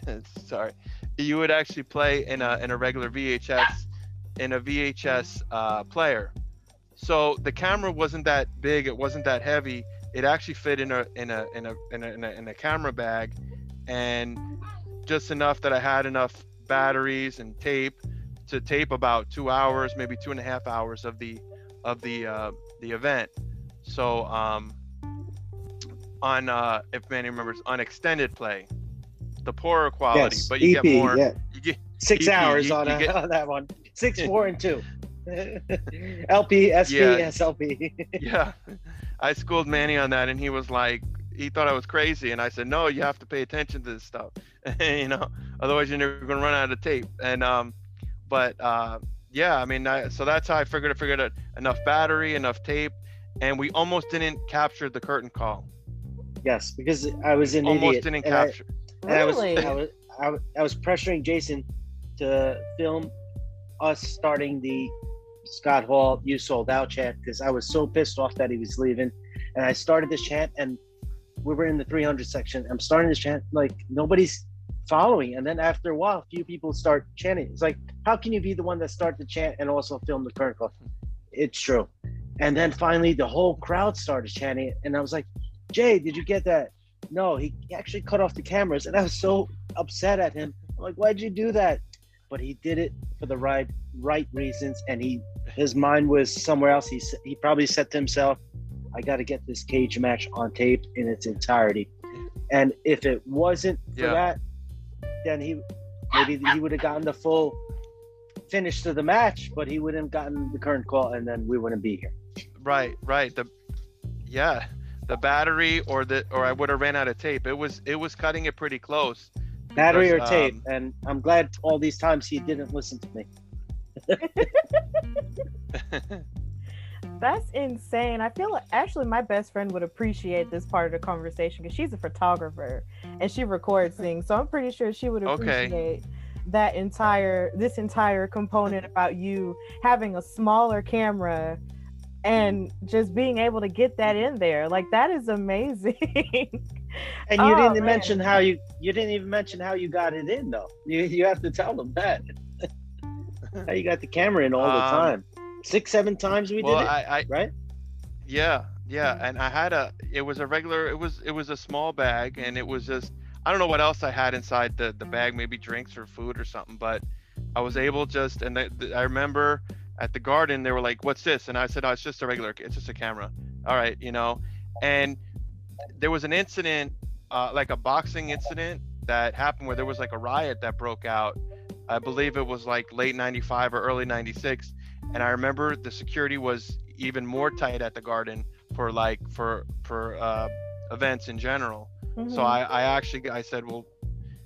sorry, you would actually play in a in a regular VHS in a VHS uh, player. So the camera wasn't that big, it wasn't that heavy. It actually fit in a in a in a in a, in a, in a camera bag, and just enough that I had enough batteries and tape to tape about two hours, maybe two and a half hours of the of the uh, the event. So um, on uh, if Mani remembers on extended play, the poorer quality, yes, but you EP, get more. yeah. You get Six EP, hours you- on, you a, get- on that one. Six, four, and two. LP, SP, Yeah. SLP. yeah i schooled mani on that and he was like he thought i was crazy and i said no you have to pay attention to this stuff you know otherwise you're never going to run out of tape and um but uh yeah i mean I, so that's how i figured i figured out enough battery enough tape and we almost didn't capture the curtain call yes, because I was an almost idiot. didn't and I- capture And I was, Really? I was, I was, I was pressuring Jason to film us starting the Scott Hall "You Sold Out" chant because I was so pissed off that he was leaving, and I started this chant, and we were in the 300 section. I'm starting this chant, like nobody's following, and then after a while, a few people start chanting. It's like, how can you be the one that start the chant and also film the curtain call? It's true. And then finally, the whole crowd started chanting it, and I was like, Jay, did you get that? No, he actually cut off the cameras, and I was so upset at him. I'm like, why'd you do that? But he did it for the right right reasons, and he his mind was somewhere else. He he probably said to himself, I got to get this cage match on tape in its entirety. And if it wasn't for Yeah. that, then he maybe he would have gotten the full finish to the match, but he wouldn't have gotten the curtain call, and then we wouldn't be here. right right the yeah the battery or the or i would have ran out of tape it was it was cutting it pretty close Battery or tape, um, and I'm glad all these times he didn't listen to me. That's insane. I feel like actually my best friend would appreciate this part of the conversation because she's a photographer and she records things. So I'm pretty sure she would Okay. appreciate that entire this entire component about you having a smaller camera and just being able to get that in there. Like that is amazing. And you Oh, didn't man. mention how you you didn't even mention how you got it in though. You you have to tell them that. how you got the camera in all the Um, time. Six, seven times we well, did it, I, I right? Yeah, yeah, and I had a. It was a regular. It was it was a small bag, and it was just. I don't know what else I had inside the the bag. Maybe drinks or food or something. But I was able just, and the, the, I remember at the garden they were like, "What's this?" And I said, "Oh, it's just a regular. It's just a camera." All right, you know. And there was an incident, uh, like a boxing incident that happened where there was like a riot that broke out. I believe it was like late '95 or early '96 and I remember the security was even more tight at the garden for like for for uh, events in general. Mhm. So I, I actually I said, well,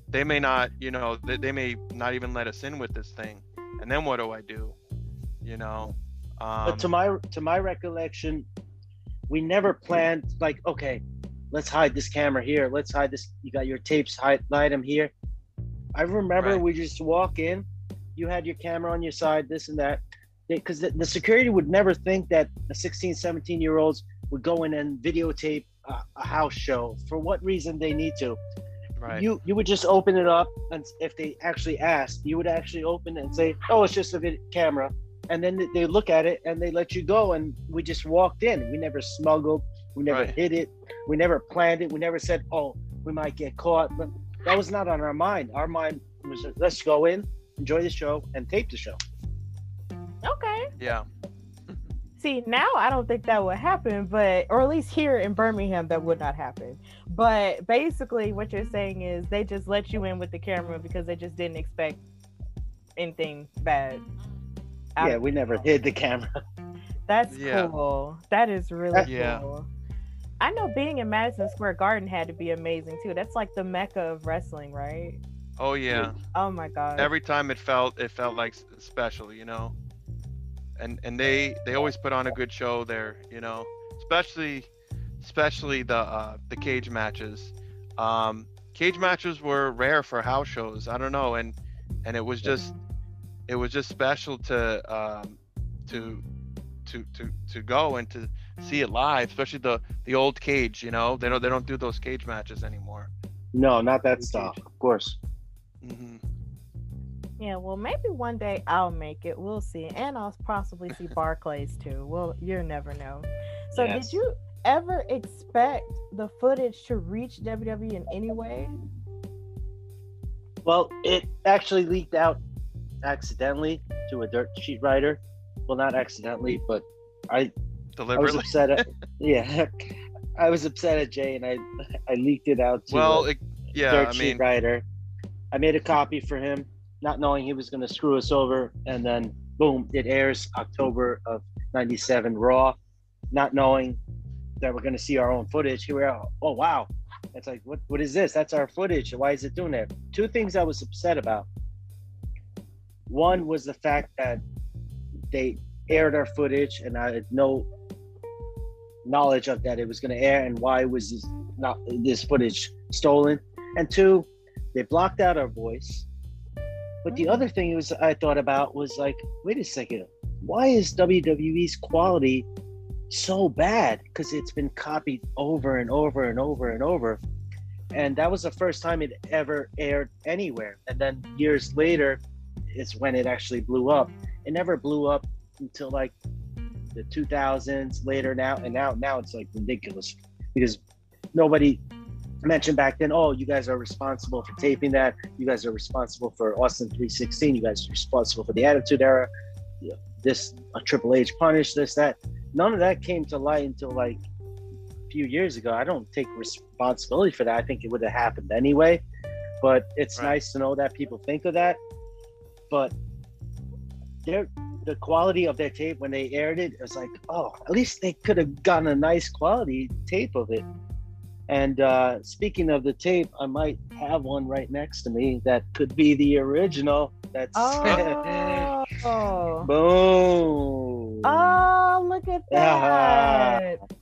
they may not, you know, they, they may not even let us in with this thing, and then what do I do? You know, um, but to my to my recollection, we never planned like, okay, let's hide this camera here. Let's hide this. You got your tapes, hide, hide them here. I remember Right. we just walk in. You had your camera on your side, this and that. Because the, the security would never think that the 16, 17 year olds would go in and videotape a, a house show. For what reason they need to. right, You you would just open it up, and if they actually asked, you would actually open it and say, "Oh, it's just a vid- camera," and then they- they look at it and they let you go. And we just walked in. We never smuggled. We never Right. hid it. We never planned it. We never said, "Oh, we might get caught." But that was not on our mind. Our mind was, "Let's go in, enjoy the show, and tape the show." okay. yeah, See, now I don't think that would happen, but or at least here in Birmingham that would not happen. But basically what you're saying is they just let you in with the camera because they just didn't expect anything bad. Out Yeah, we it. never hid the camera. That's Yeah. cool. That is really Yeah. cool. I know being in Madison Square Garden had to be amazing too. That's like the mecca of wrestling, right? oh yeah. Oh my god. Every time it felt it felt like special, you know. And and they they always put on a good show there, you know, especially especially the uh, the cage matches. Um, cage matches were rare for house shows. I don't know, and and it was just it was just special to um, to to to to go and to see it live, especially the the old cage. You know, they don't they don't do those cage matches anymore. No, not that stuff. Of course. Mm-hmm. Yeah, well, maybe one day I'll make it. We'll see, and I'll possibly see Barclays too. Well, you never know. So, Yes. did you ever expect the footage to reach WWE in any way? Well, it actually leaked out accidentally to a dirt sheet writer. Well, not accidentally, but I I was Deliberately. upset at yeah, I was upset at Jay, and I I leaked it out to Well, a it, yeah, dirt I sheet mean, writer. I made a copy for him, not knowing he was going to screw us over, and then boom, it airs October of '97 Raw, not knowing that we're going to see our own footage. Here we are. Oh wow, it's like what what is this? That's our footage. Why is it doing that? Two things I was upset about. One was the fact that they aired our footage, and I had no knowledge of that it was going to air, and why was this not this footage stolen? And two, they blocked out our voice. But the other thing was I thought about was like, wait a second, why is WWE's quality so bad? Because it's been copied over and over and over and over. And that was the first time it ever aired anywhere. And then years later is when it actually blew up. It never blew up until like the 2000s later now and now now it's like ridiculous because nobody mentioned back then oh you guys are responsible for taping that. You guys are responsible for austin 316 you guys are responsible for the attitude era. This a triple h punish this that. None of that came to light until like a few years ago. I don't take responsibility for that. I think it would have happened anyway but it's Right. nice to know that people think of that but they're the quality of their tape when they aired it, it was like, oh, at least they could have gotten a nice quality tape of it. And uh, speaking of the tape, I might have one right next to me that could be the original. That's Oh, boom. oh, look at that!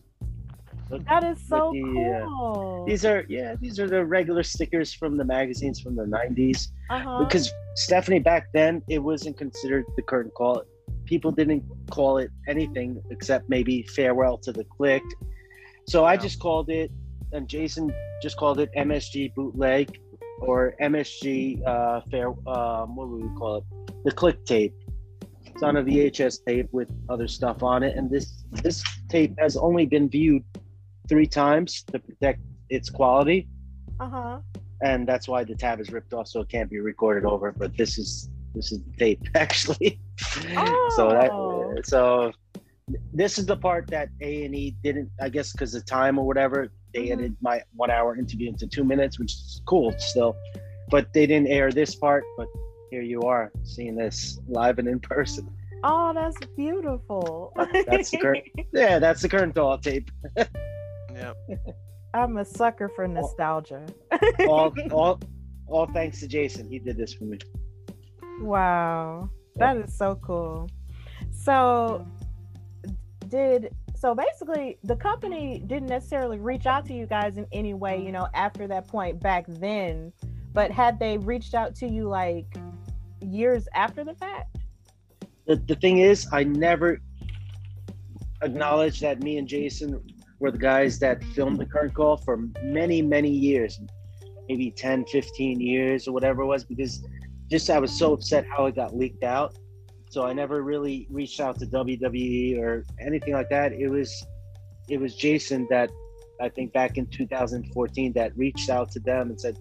Look, That is so the, uh, cool. these are yeah, these are the regular stickers from the magazines from the '90s. uh-huh. Because Stephanie, back then, it wasn't considered the curtain call. People didn't call it anything except maybe farewell to the Kliq. So I just called it, and Jason just called it MSG bootleg or MSG uh, fair. Um, what would we call it? The Kliq tape. It's on a VHS tape with other stuff on it, and this this tape has only been viewed three times to protect its quality uh-huh. and that's why the tab is ripped off so it can't be recorded over but this is this is tape actually so Oh. that so this is the part that a and e didn't i guess because of time or whatever they Mhm. edited my one hour interview into two minutes which is cool still but they didn't air this part but here you are seeing this live and in person Oh, that's beautiful. that's the current yeah that's the curtain call tape Yep. I'm a sucker for nostalgia. all all all thanks to jason he did this for me Wow. That is so cool. So did so basically the company didn't necessarily reach out to you guys in any way, you know, after that point back then, but had they reached out to you like years after the fact? the, the thing is, I never acknowledged that me and Jason were the guys that filmed the curtain call for many, many years, maybe 10, 15 years or whatever it was, because just I was so upset how it got leaked out. So I never really reached out to WWE or anything like that. It was it was Jason that I think back in 2014 that reached out to them and said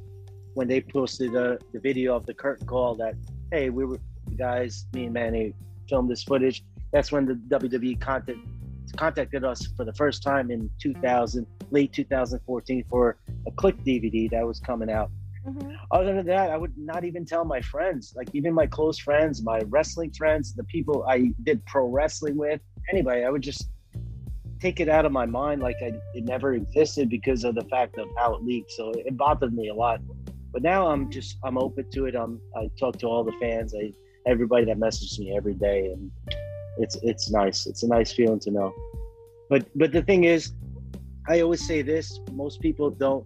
when they posted uh, the video of the curtain call that hey we were the guys me and Mani filmed this footage. That's when the WWE contact, contacted us for the first time in 2000, late 2014 for a Kliq DVD that was coming out. Mhm. Other than that, I would not even tell my friends, like even my close friends, my wrestling friends, the people I did pro wrestling with, anybody. I would just take it out of my mind like I, it never existed because of the fact of how it leaked. So it bothered me a lot. But now I'm just I'm open to it. I'm I talk to all the fans. I everybody that messages me every day, and it's it's nice. It's a nice feeling to know. But but the thing is, I always say this: most people don't.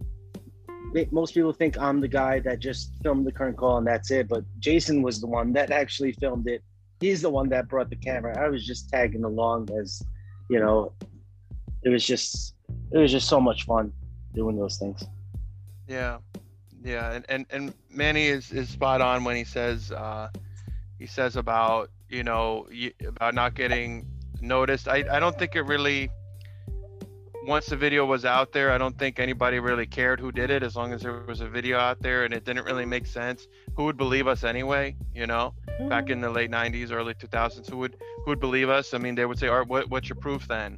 they- Most people think I'm the guy that just filmed the curtain call and that's it. But Jason was the one that actually filmed it. He's the one that brought the camera. I was just tagging along as, you know, it was just it was just so much fun doing those things. Yeah, yeah, and and, and Mani is, is spot on when he says uh, he says about you know about not getting noticed. I I don't think it really once the video was out there, I don't think anybody really cared who did it as long as there was a video out there and it didn't really make sense. Who would believe us anyway? You know, back in the late 90s, early 2000s, who would who would believe us? I mean, they would say, "All right, what, what's your proof then?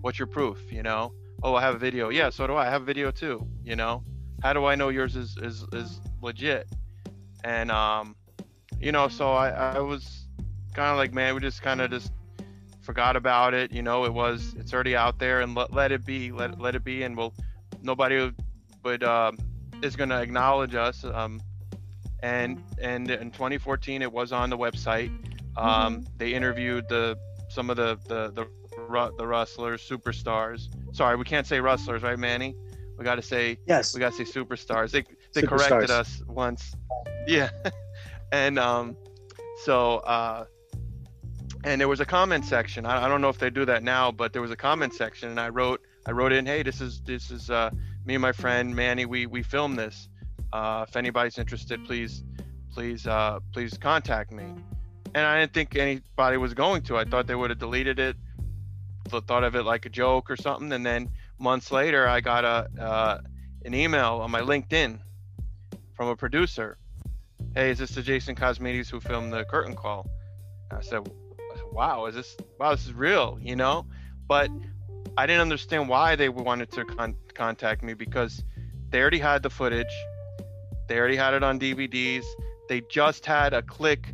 What's your proof?" You know, "Oh, I have a video." Yeah, so do I. I have a video too. You know, how do I know yours is is is legit? And um, you know, so I I was kind of like, man, we just kind of just forgot about it. You know, it was it's already out there, and let, let it be, let let it be, and we'll nobody would um, is gonna acknowledge us. Um, and and in 2014, it was on the website. Um, They interviewed the some of the the the the wrestlers, superstars. Sorry, we can't say wrestlers, right, Mani? We got to say Yes. we got to say superstars. They they corrected us once. Yeah, and um, so uh, and there was a comment section. I, I don't know if they do that now, but there was a comment section, and I wrote I wrote in, hey, this is this is uh, me and my friend Mani. We we filmed this. Uh, if anybody's interested, please please uh, please contact me. And I didn't think anybody was going to. I thought they would have deleted it, th- thought of it like a joke or something. And then months later, I got a uh, an email on my LinkedIn from a producer. Hey, is this the Jason Cosmides who filmed the curtain call? I said, Wow, is this wow? This is real, you know? But I didn't understand why they wanted to con- contact me because they already had the footage. They already had it on DVDs. They just had a Kliq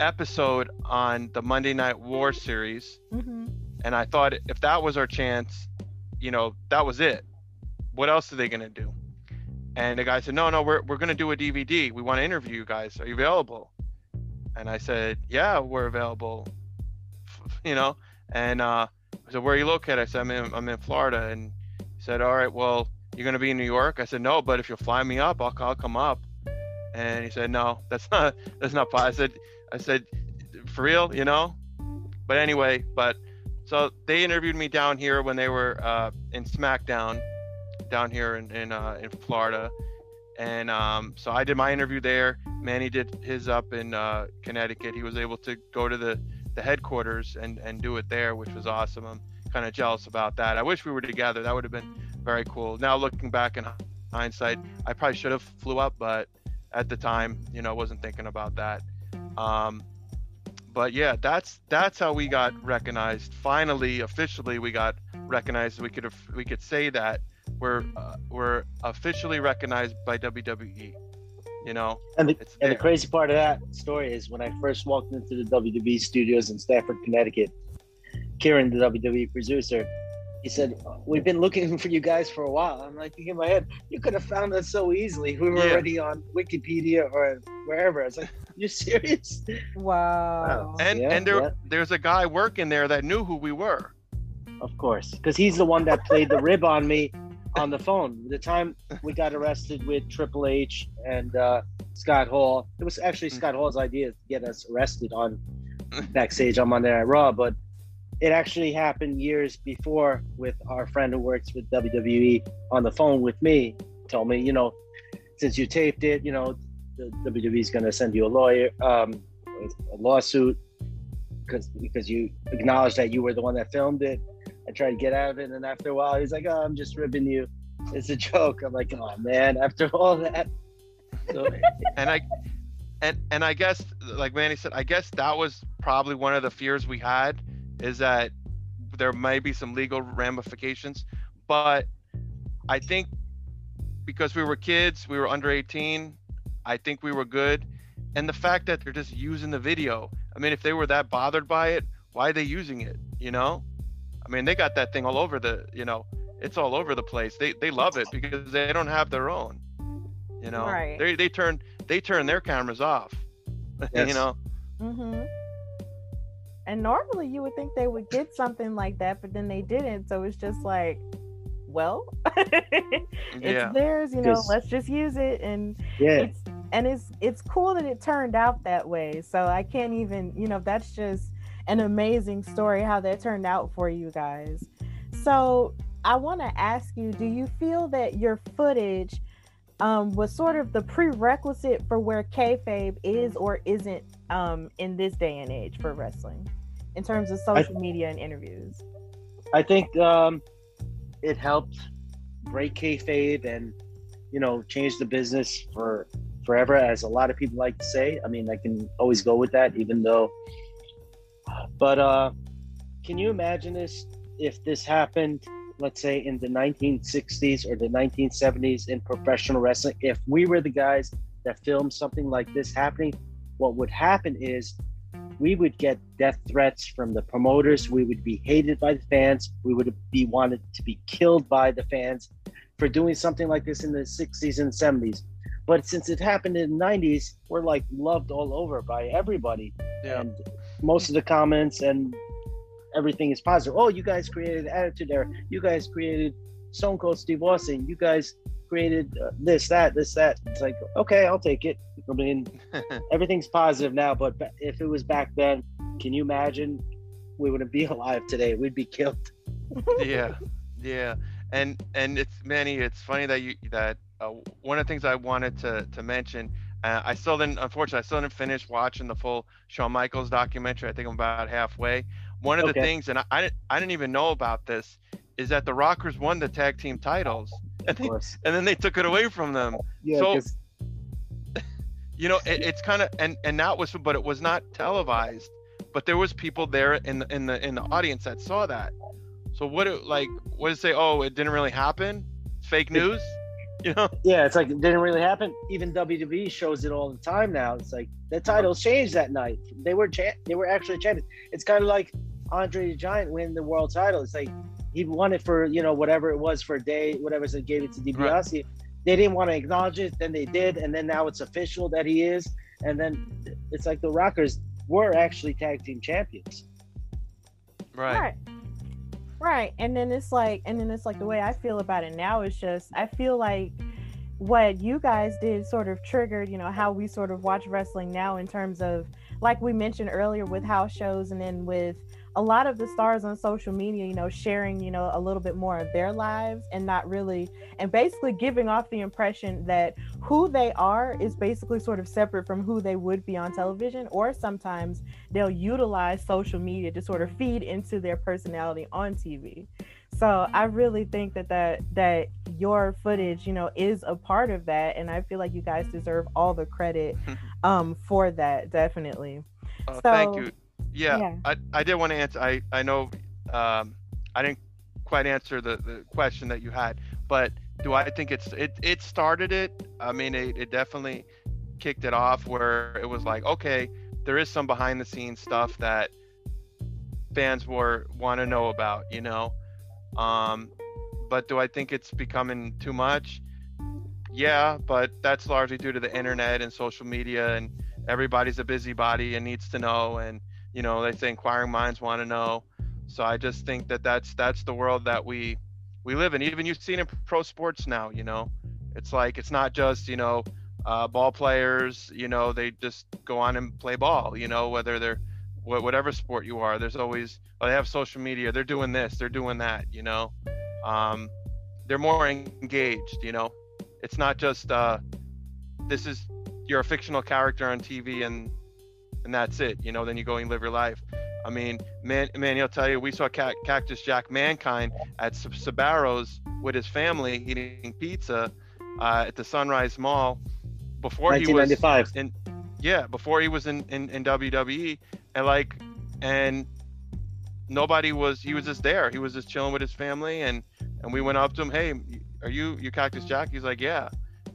episode on the Monday Night War series, Mhm. and I thought if that was our chance, you know, that was it. What else are they gonna do? And the guy said, No, no, we're we're gonna do a DVD. We want to interview you guys. Are you available? And I said, Yeah, we're available. You know, and uh, I said, "Where are you located?" I said, "I'm in I'm in Florida." And he said, "All right, well, you're gonna be in New York?" I said, "No, but if you'll fly me up, I'll I'll come up." And he said, "No, that's not that's not." I said, "I said, for real, you know?" But anyway, but so they interviewed me down here when they were uh, in SmackDown, down here in in, uh, in Florida, and um, so I did my interview there. Manny did his up in uh, Connecticut. He was able to go to the the headquarters and and do it there, which was awesome. I'm kind of jealous about that. I wish we were together. That would have been very cool. Now looking back in hindsight, I probably should have flew up, but at the time, you know, I wasn't thinking about that. Um, but yeah, that's that's how we got recognized. Finally, officially, we got recognized. We could we could say that we're uh, we're officially recognized by WWE. You know, and the, and the crazy part of that story is when I first walked into the WWE studios in Stamford, Connecticut. Kieran, the WWE producer, he said, "We've been looking for you guys for a while." I'm like, in my head, you could have found us so easily. We were yeah. already on Wikipedia or wherever. I was like, "You serious?" Wow. And yeah, and there yeah. there's a guy working there that knew who we were. Of course, because he's the one that played the rib on me on the phone. The time we got arrested with Triple H and uh, Scott Hall, it was actually mm. Scott Hall's idea to get us arrested on backstage on Monday Night Raw, but it actually happened years before with our friend who works with WWE on the phone with me. Told me, you know, since you taped it, you know, the WWE is going to send you a lawyer, um, a lawsuit, because because you acknowledged that you were the one that filmed it. I tried to get out of it, and after a while, he's like, "Oh, I'm just ribbing you. It's a joke." I'm like, "Oh man!" After all that, so, and I and and I guess, like Mani said, I guess that was probably one of the fears we had is that there may be some legal ramifications, but I think because we were kids, we were under 18, I think we were good. And the fact that they're just using the video, I mean, if they were that bothered by it, why are they using it? You know? I mean, they got that thing all over the, you know, it's all over the place. They they love it because they don't have their own. You know, right. they they turn they turn their cameras off. Yes. you know. Mhm. And normally you would think they would get something like that, but then they didn't. So it's just like, well, it's yeah. theirs, you know, let's just use it. And yeah. it's and it's it's cool that it turned out that way. So I can't even, you know, that's just an amazing story how that turned out for you guys. So I want to ask you, do you feel that your footage um, was sort of the prerequisite for where kayfabe is or isn't um, in this day and age for wrestling in terms of social I, media and interviews? I think um, it helped break kayfabe and you know change the business for forever, as a lot of people like to say. I mean, I can always go with that, even though. But uh, can you imagine this if this happened? Let's say in the 1960s or the 1970s in professional wrestling, if we were the guys that filmed something like this happening, what would happen is we would get death threats from the promoters. We would be hated by the fans. We would be wanted to be killed by the fans for doing something like this in the 60s and 70s. But since it happened in the 90s, we're like loved all over by everybody. Yeah. And most of the comments and everything is positive. Oh, you guys created Attitude Era. You guys created Stone Cold Steve Austin. You guys created uh, this, that, this, that. It's like, okay, I'll take it. I mean, everything's positive now, but if it was back then, can you imagine? We wouldn't be alive today. We'd be killed. yeah, yeah, and and it's Mani. It's funny that you that uh, one of the things I wanted to to mention. Uh, I still didn't, unfortunately, I still didn't finish watching the full Shawn Michaels documentary. I think I'm about halfway. One of okay. the things, and I, I, I didn't even know about this, is that the Rockers won the tag team titles and, they, and then they took it away from them. Yeah, so, you know, it, it's kind of and and that was, but it was not televised. But there was people there in the in the in the audience that saw that. So what it like? What did it say? Oh, it didn't really happen. It's fake news. You know? Yeah, it's like it didn't really happen. Even WWE shows it all the time now. It's like the titles changed that night. They were cha- they were actually champions. It's kind of like Andre the Giant win the world title. It's like he won it for you know whatever it was for a day, whatever they gave it to DiBiase. Right. They didn't want to acknowledge it, then they did, and then now it's official that he is. And then it's like the Rockers were actually tag team champions. Right. right. Right. And then it's like and then it's like the way I feel about it now is just I feel like what you guys did sort of triggered, you know, how we sort of watch wrestling now in terms of like we mentioned earlier with house shows and then with a lot of the stars on social media, you know, sharing, you know, a little bit more of their lives and not really, and basically giving off the impression that who they are is basically sort of separate from who they would be on television. Or sometimes they'll utilize social media to sort of feed into their personality on TV. So I really think that that that your footage, you know, is a part of that, and I feel like you guys deserve all the credit um, for that. Definitely. Uh, So- thank you. Yeah, yeah. I, I did want to answer. I I know um, I didn't quite answer the, the question that you had, but do I think it's it it started it? I mean, it, it definitely kicked it off where it was like, okay, there is some behind the scenes stuff that fans were want to know about, you know. Um, but do I think it's becoming too much? Yeah, but that's largely due to the internet and social media, and everybody's a busybody and needs to know, and you know they say inquiring minds want to know. So I just think that that's that's the world that we we live in. Even you've seen in pro sports now, you know, it's like it's not just you know uh, ball players, you know, they just go on and play ball, you know, whether they're wh- whatever sport you are. There's always oh, they have social media. They're doing this, they're doing that, you know. Um, they're more engaged, you know. It's not just uh, this is you're a fictional character on TV and and that's it, you know. Then you go and live your life. I mean, man, man, he'll tell you we saw Cac- Cactus Jack Mankind at Sab- Sbarro's with his family eating pizza uh, at the Sunrise Mall before he was in yeah before he was in, in in WWE and like and nobody was he was just there. He was just chilling with his family and and we went up to him hey are you you Cactus Jack? He's like yeah.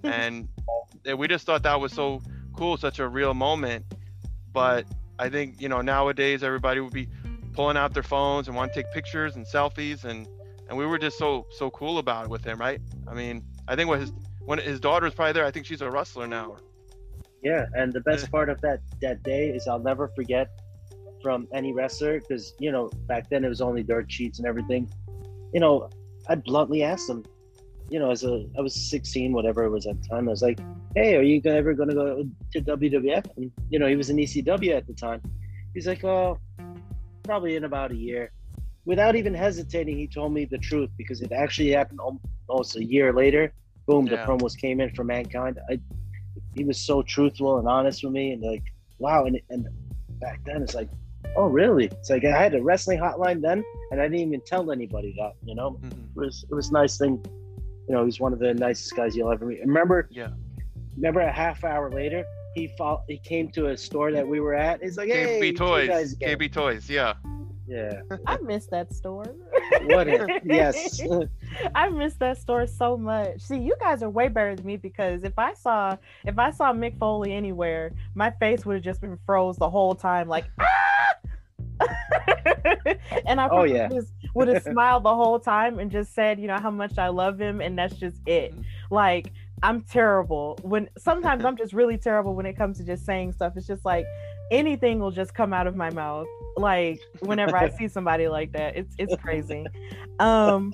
And and we just thought that was so cool such a real moment but I think you know nowadays everybody would be pulling out their phones and want to take pictures and selfies and and we were just so so cool about it with him right I mean I think what his when his daughter's probably there I think she's a wrestler now Yeah, and the best part of that that day is I'll never forget from any wrestler because you know back then it was only dirt sheets and everything. You know, I bluntly asked him. You know, as a I was 16, whatever it was at the time. I was like, "Hey, are you ever going to go to WWF?" And you know, he was in ECW at the time. He's like, "Oh, probably in about a year." Without even hesitating, he told me the truth because it actually happened almost a year later. Boom, the promos came in for Mankind. I he was so truthful and honest with me and like wow and, and back then it's like oh really it's like i had a wrestling hotline then and i didn't even tell anybody that you know Mhm. it was it was a nice thing you know he's one of the nicest guys you'll ever meet remember yeah remember a half hour later he fought, he came to a store that we were at he's like hey KB you Toys. guys. KB Toys. Yeah. yeah I miss that store. what a, yes I miss that store so much. See, you guys are way better than me because if I saw if I saw Mick Foley anywhere, my face would have just been froze the whole time, like ah! and I Oh, yeah. just would have smiled the whole time and just said, you know, how much I love him, and that's just it. Like I'm terrible when sometimes I'm just really terrible when it comes to just saying stuff. It's just like anything will just come out of my mouth. Like whenever I see somebody like that, it's it's crazy. Um,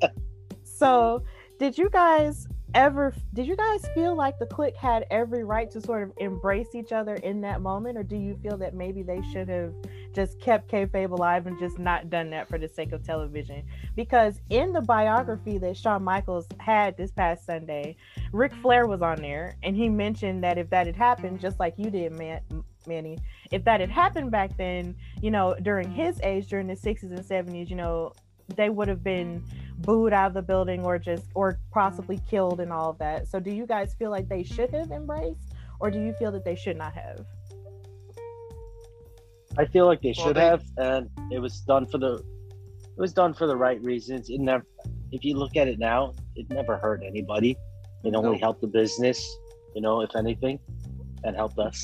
so did you guys ever? Did you guys feel like the Kliq had every right to sort of embrace each other in that moment, or do you feel that maybe they should have just kept kayfabe alive and just not done that for the sake of television? Because in the biography that Shawn Michaels had this past Sunday, Ric Flair was on there, and he mentioned that if that had happened, just like you did, man, Mani, if that had happened back then, you know, during his age, during the 60s and 70s, you know, they would have been booed out of the building or just, or possibly killed and all of that. So, do you guys feel like they should have embraced, or do you feel that they should not have? I feel like they Well, should they- have, and it was done for the it was done for the right reasons. It never, if you look at it now, it never hurt anybody. It only Nope. helped the business, you know, if anything, and helped us.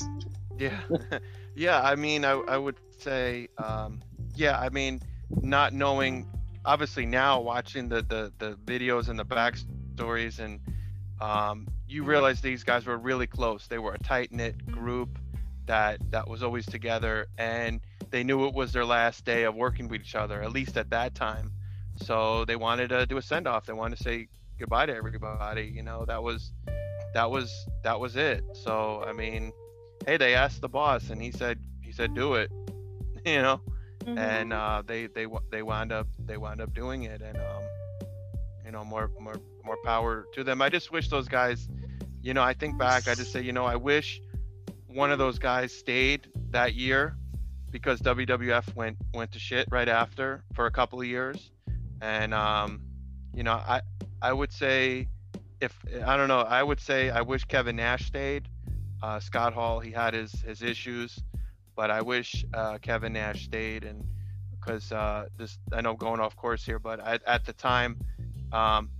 Yeah. yeah. I mean, I, I would say, um, yeah, I mean, not knowing, obviously now watching the, the, the videos and the backstories and um, you realize these guys were really close. They were a tight knit group that, that was always together and they knew it was their last day of working with each other, at least at that time. so they wanted to do a send off. They wanted to say goodbye to everybody. You know, that was that was that was it. So I mean, hey, they asked the boss, and he said he said do it. You know, mm-hmm. and uh, they they they wound up they wound up doing it, and um, you know, more more more power to them. I just wish those guys, you know, I think back, I just say, you know, I wish one of those guys stayed that year because WWF went went to shit right after for a couple of years, and um, you know, I I would say if I don't know, I would say I wish Kevin Nash stayed. Uh, Scott Hall, he had his his issues, but I wish uh, Kevin Nash stayed, and because uh, this I know going off course here, but I, at the time, um,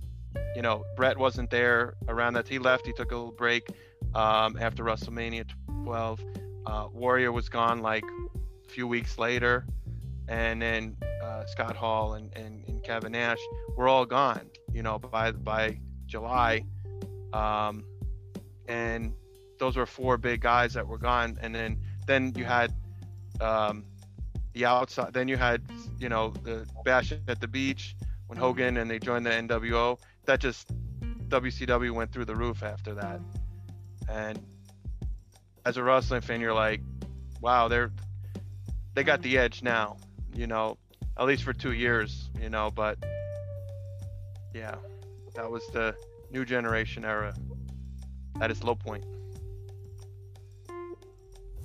you know, Bret wasn't there around that. He left. He took a little break um, after WrestleMania 12. Uh, Warrior was gone like a few weeks later, and then uh, Scott Hall and, and, and, Kevin Nash were all gone. You know, by by July, um, and those were four big guys that were gone. And then then you had um, the outside. Then you had you know the Bash at the Beach when Hogan and they joined the NWO. That just WCW went through the roof after that. And as a wrestling fan, you're like, wow, they're they got the edge now, you know, at least for two years, you know. But yeah, that was the new generation era at its low point.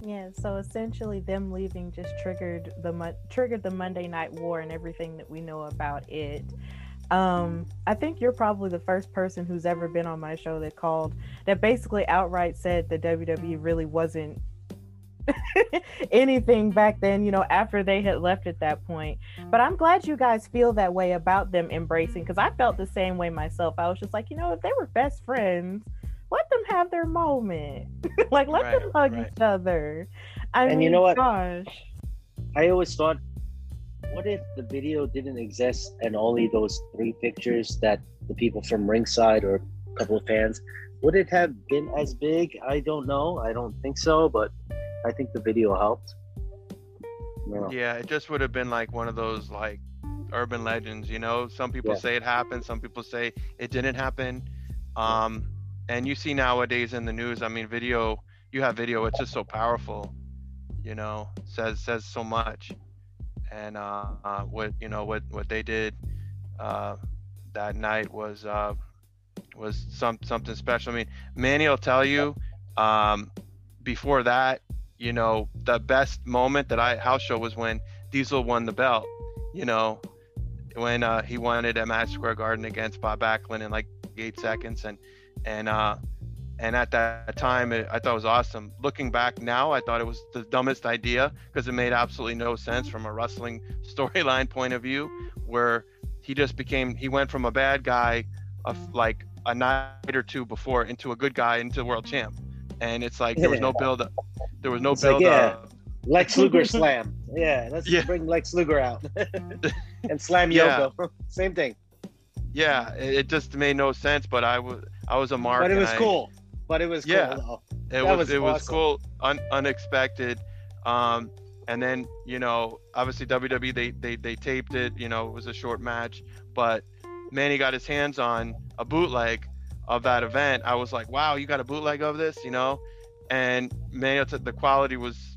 Yeah, so essentially, them leaving just triggered the triggered the Monday Night War and everything that we know about it. Um, I think you're probably the first person who's ever been on my show that called that basically outright said that WWE really wasn't anything back then, you know, after they had left at that point. But I'm glad you guys feel that way about them embracing because I felt the same way myself. I was just like, you know, if they were best friends, let them have their moment. like let right, them hug right. each other. I and mean, you know what? Gosh. I always thought, what if the video didn't exist and only those three pictures that the people from ringside or a couple of fans would it have been as big? I don't know. I don't think so, but I think the video helped. No. Yeah, it just would have been like one of those like urban legends, you know. Some people yeah. say it happened, some people say it didn't happen. Um, and you see nowadays in the news i mean video you have video it's just so powerful you know says says so much. And uh, uh, what you know what what they did uh, that night was uh, was some something special. I mean mani will tell you um, before that you know the best moment that i house show was when diesel won the belt you know when uh, he won it at Madison Square Garden against Bob Backlund in like eight seconds. And and uh, and at that time it, I thought it was awesome. Looking back now, I thought it was the dumbest idea because it made absolutely no sense from a wrestling storyline point of view, where he just became he went from a bad guy of like a night or two before into a good guy into world champ, and it's like there was no build up. There was no it's build like, yeah. up. Lex Luger slam. Yeah, let's yeah. bring Lex Luger out and slam yeah. Yoko. Same thing. Yeah, it just made no sense, but I was I was a mark. But it was I, cool. But it was yeah, cool, It was, was, it awesome. was cool, un, unexpected. Um, and then you know, obviously WWE they, they they taped it. You know, it was a short match, but Mani got his hands on a bootleg of that event. I was like, wow, you got a bootleg of this, you know? And Mani, the quality was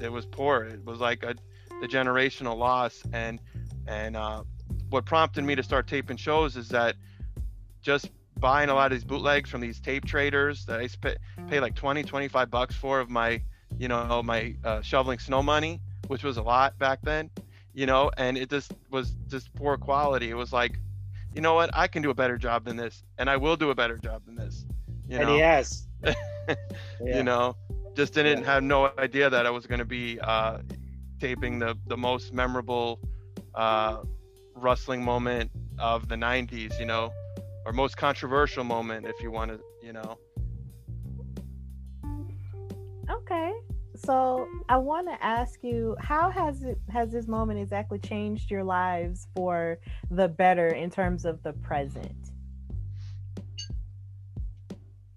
it was poor. It was like a the generational loss, and and uh, what prompted me to start taping shows is that just buying a lot of these bootlegs from these tape traders that I pay, pay like 20, 25 bucks for of my, you know, my uh, shoveling snow money, which was a lot back then, you know, and it just was just poor quality. It was like, you know what, I can do a better job than this, and I will do a better job than this. You know? he has. yeah. You know, just didn't yeah. have no idea that I was going to be uh, taping the the most memorable uh, wrestling moment of the 90s. You know, or most controversial moment if you want to you know okay so i want to ask you how has it has this moment exactly changed your lives for the better in terms of the present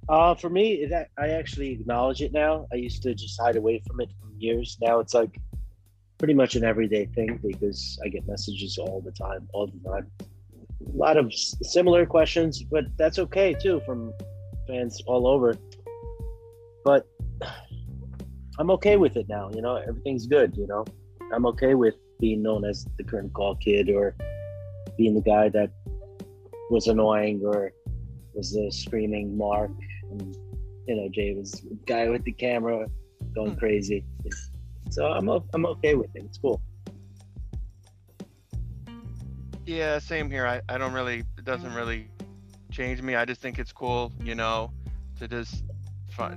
uh, for me, it, I actually acknowledge it now. I used to just hide away from it for years. Now it's like pretty much an everyday thing because I get messages all the time, all the time. A lot of similar questions, but that's okay too from fans all over. But I'm okay with it now. You know, everything's good. You know, I'm okay with being known as the curtain call kid or being the guy that was annoying or was the screaming Mark. And, you know, Jay was the guy with the camera going hmm. crazy. So I'm I'm okay with it. It's cool. Yeah, same here. I, I don't really it doesn't really change me. I just think it's cool, you know, to just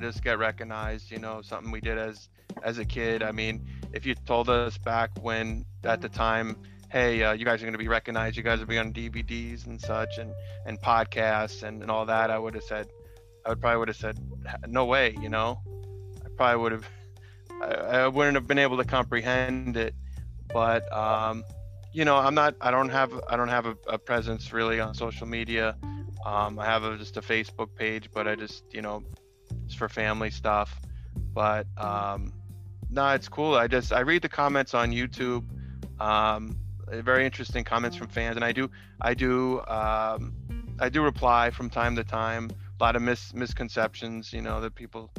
just get recognized. You know, something we did as as a kid. I mean, if you told us back when at the time, hey, uh, you guys are going to be recognized. You guys will be on DVDs and such, and and podcasts and, and all that. I would have said, I would probably would have said, no way. You know, I probably would have, I, I wouldn't have been able to comprehend it. But um, you know, I'm not. I don't have. I don't have a, a presence really on social media. Um, I have a, just a Facebook page, but I just, you know, it's for family stuff. But um, no, it's cool. I just I read the comments on YouTube. Um, very interesting comments from fans, and I do I do um, I do reply from time to time. A lot of mis- misconceptions, you know, that people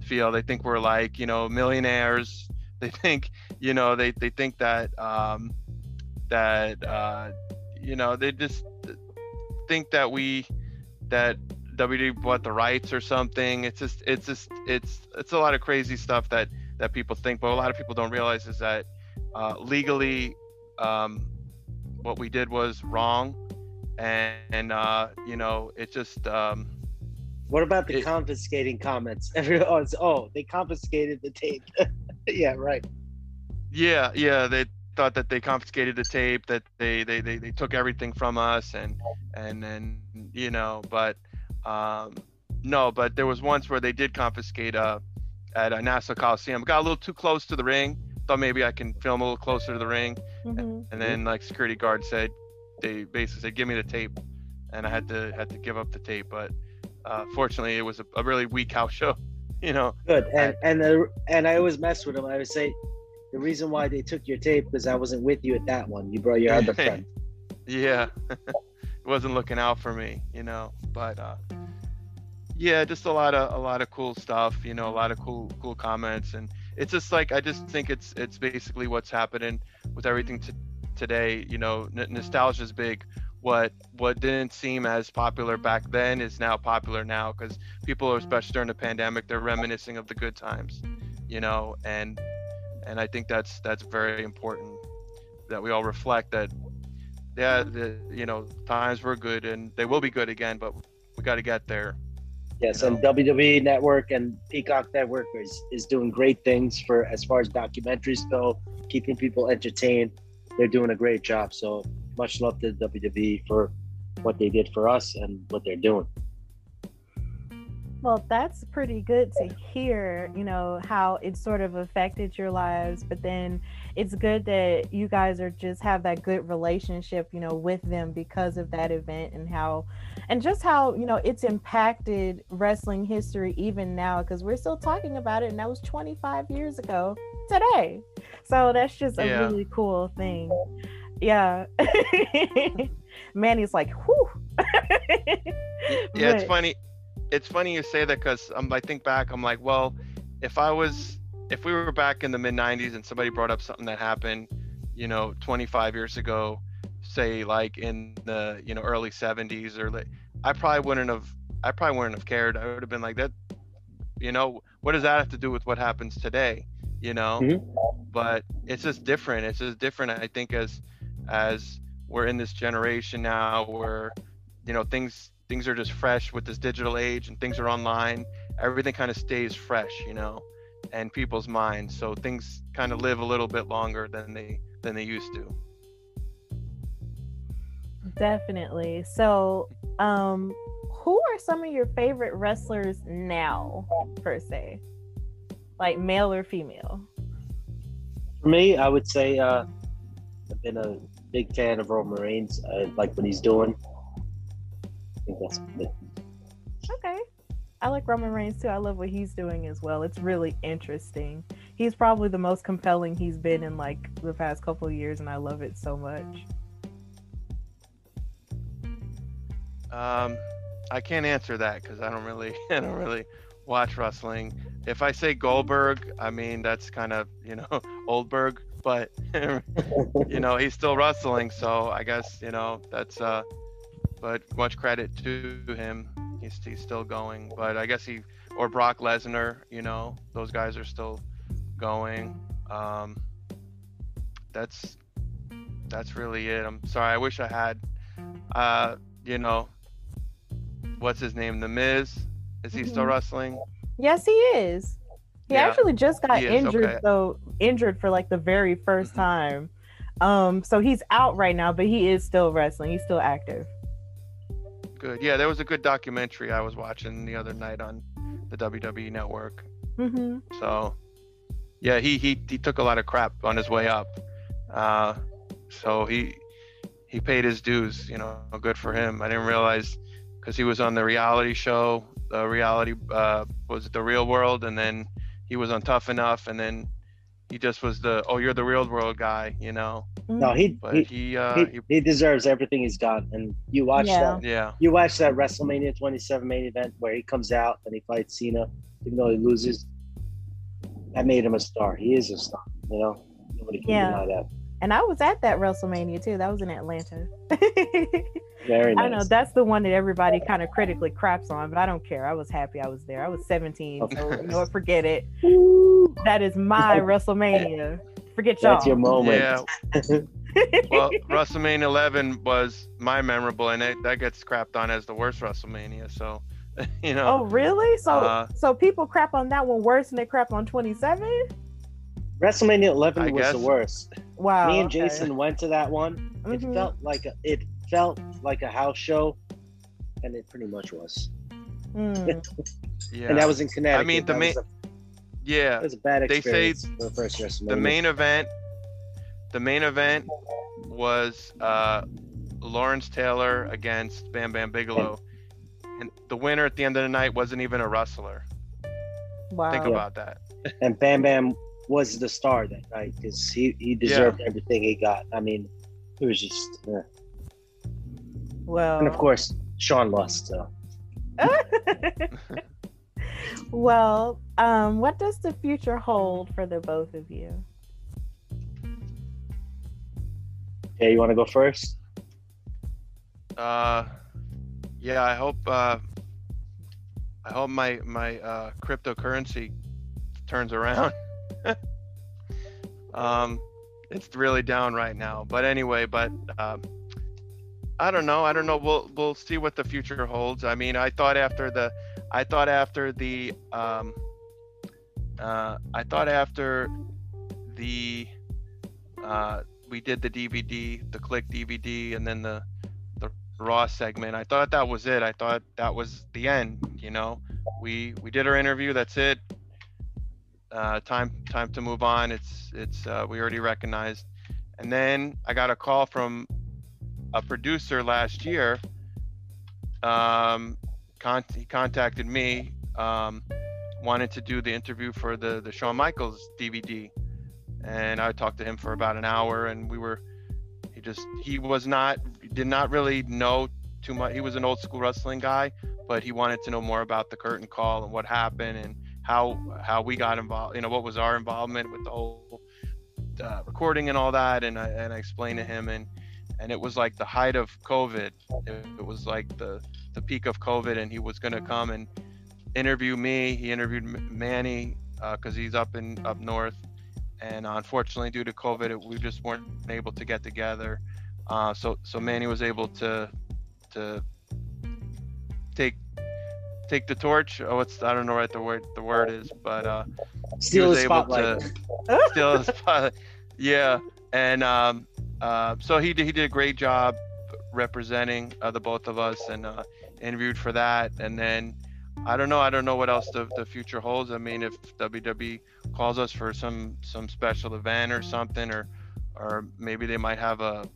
feel they think we're like you know millionaires. They think you know they they think that um, that uh, you know they just think that we that WWE bought the rights or something. It's just it's just it's it's a lot of crazy stuff that that people think, but a lot of people don't realize is that uh, legally um, what we did was wrong, and, and uh, you know it just. Um, what about the it, confiscating comments? Everyone's oh they confiscated the tape. yeah, right. Yeah, yeah, they thought that they confiscated the tape, that they they, they, they took everything from us, and and then you know, but um, no, but there was once where they did confiscate uh, at a Nassau Coliseum. Got a little too close to the ring. Thought maybe I can film a little closer to the ring, mm-hmm. and, and, then like security guard said, they basically said, "Give me the tape," and I had to had to give up the tape. But uh, fortunately, it was a, a, really weak house show. You know. Good, and and the, and I always mess with them. I would say, the reason why they took your tape because I wasn't with you at that one. You brought your other friend. yeah. wasn't looking out for me, you know. But uh, yeah, just a lot of a lot of cool stuff, you know, a lot of cool cool comments, and it's just like I just think it's it's basically what's happening with everything to, today. You know, n- nostalgia is big. What what didn't seem as popular back then is now popular now because people, are, especially during the pandemic, they're reminiscing of the good times, you know, and and I think that's that's very important that we all reflect that yeah, the, you know, times were good and they will be good again, but we got to get there. Yes, you know? and WWE Network and Peacock Network is, is doing great things for as far as documentaries go, keeping people entertained. They're doing a great job. So much love to WWE for what they did for us and what they're doing. Well, that's pretty good to hear, you know, how it sort of affected your lives, but then it's good that you guys are just have that good relationship, you know, with them because of that event and how and just how, you know, it's impacted wrestling history even now because we're still talking about it and that was 25 years ago today. So that's just a yeah. really cool thing. Yeah. Mani's like, whew. yeah, but, it's funny it's funny you say that because um, I think back, I'm like, well, if I was, if we were back in the mid 90s and somebody brought up something that happened, you know, 25 years ago, say like in the, you know, early 70s or like, I probably wouldn't have, I probably wouldn't have cared. I would have been like that, you know, what does that have to do with what happens today? You know, mm-hmm. but it's just different. It's just different. I think as, as we're in this generation now where, you know, things things are just fresh with this digital age and things are online everything kind of stays fresh you know and people's minds. So things kind of live a little bit longer than they than they used to. Definitely. So um who are some of your favorite wrestlers now per se? Like male or female? For me i would say uh i've been a big fan of roman reigns i like what he's doing think that's it. Okay. I like Roman Reigns too. I love what he's doing as well. It's really interesting. he's probably the most compelling he's been in like the past couple years, and I love it so much. Um, I can't answer that because I don't really, I don't really watch wrestling. If I say Goldberg, I mean that's kind of you know Oldberg, but you know he's still wrestling, so I guess you know that's uh, but much credit to him. He's he's still going, but I guess he or Brock Lesnar, you know, those guys are still going. Um, that's that's really it. I'm sorry. I wish I had, uh, you know, what's his name? The Miz. Is he still Mhm. wrestling? Yes, he is. He Yeah, actually just got injured, okay. so injured for like the very 1st Mhm. time. Um, so he's out right now, but he is still wrestling. He's still active. Good. Yeah, there was a good documentary I was watching the other night on the WWE Network. hmm So, yeah, he he he took a lot of crap on his way up. Uh, so he he paid his dues. You know, good for him. I didn't realize because he was on the reality show, the reality uh, was it the Real World, and then he was on Tough Enough, and then he just was the oh you're the Real World guy, you know. No, he But he, he uh, he, he he deserves everything he's got. And you watch Yeah. that yeah you watch that WrestleMania 27 main event where he comes out and he fights Cena, even though he loses. That made him a star. He is a star. You know, nobody can Yeah. deny that. And I was at that WrestleMania too. That was in Atlanta. Very nice. I know that's the one that everybody kind of critically craps on, but I don't care. I was happy I was there. I was 17, so you know what? Forget it. That is my WrestleMania. Forget y'all. That's your moment. yeah. well, WrestleMania 11 was my memorable, and it, that gets crapped on as the worst WrestleMania. So, you know. oh, really? So, Uh, so people crap on that one worse than they crap on 27? WrestleMania 11 I was the worst. Wow. Me and okay. Jason went to that one. It Mhm. felt like a, it felt like a house show, and it pretty much was. Mm. yeah. And that was in Connecticut. I mean, the that, main- a, yeah. that was a bad They say experience for the first WrestleMania. The main event, the main event was uh, Lawrence Taylor against Bam Bam Bigelow, and the winner at the end of the night wasn't even a wrestler. Wow. Think Yeah. about that. and Bam Bam was the star that night because he, he deserved everything he got. I mean, it was just, yeah. well, and of course, Shawn lost. So well, um, what does the future hold for the both of you? yeah, you want to go first? Uh, yeah, I hope. Uh, I hope my my uh, cryptocurrency turns around. um, it's really down right now. But anyway, but um, I don't know. I don't know. We'll we'll see what the future holds. I mean, I thought after the, I thought after the, um, uh, I thought after the, uh, we did the DVD, the Kliq DVD, and then the the Raw segment. I thought that was it. I thought that was the end. You know, we we did our interview. That's it. Uh, time time to move on. It's it's uh, we already recognized. And then I got a call from a producer last year. Um, con- he contacted me. Um, wanted to do the interview for the the Shawn Michaels DVD, and I talked to him for about an hour, and we were he just he was not did not really know too much. He was an old school wrestling guy, but he wanted to know more about the curtain call and what happened and how how we got involved. You know, what was our involvement with the whole uh, recording and all that. And I and I explained to him and and it was like the height of COVID. It, it was like the the peak of COVID, and he was gonna come and interview me. He interviewed Mani because he's up in up north and unfortunately due to covid it, we just weren't able to get together uh, so so mani was able to to take take the torch oh it's i don't know what the word the word is but uh he Steal was able spotlight. to steal the spotlight yeah and um uh so he did he did a great job representing uh, the both of us and uh interviewed for that and then I don't know. I don't know what else the, the future holds. I mean, if WWE calls us for some some special event or something, or or maybe they might have a,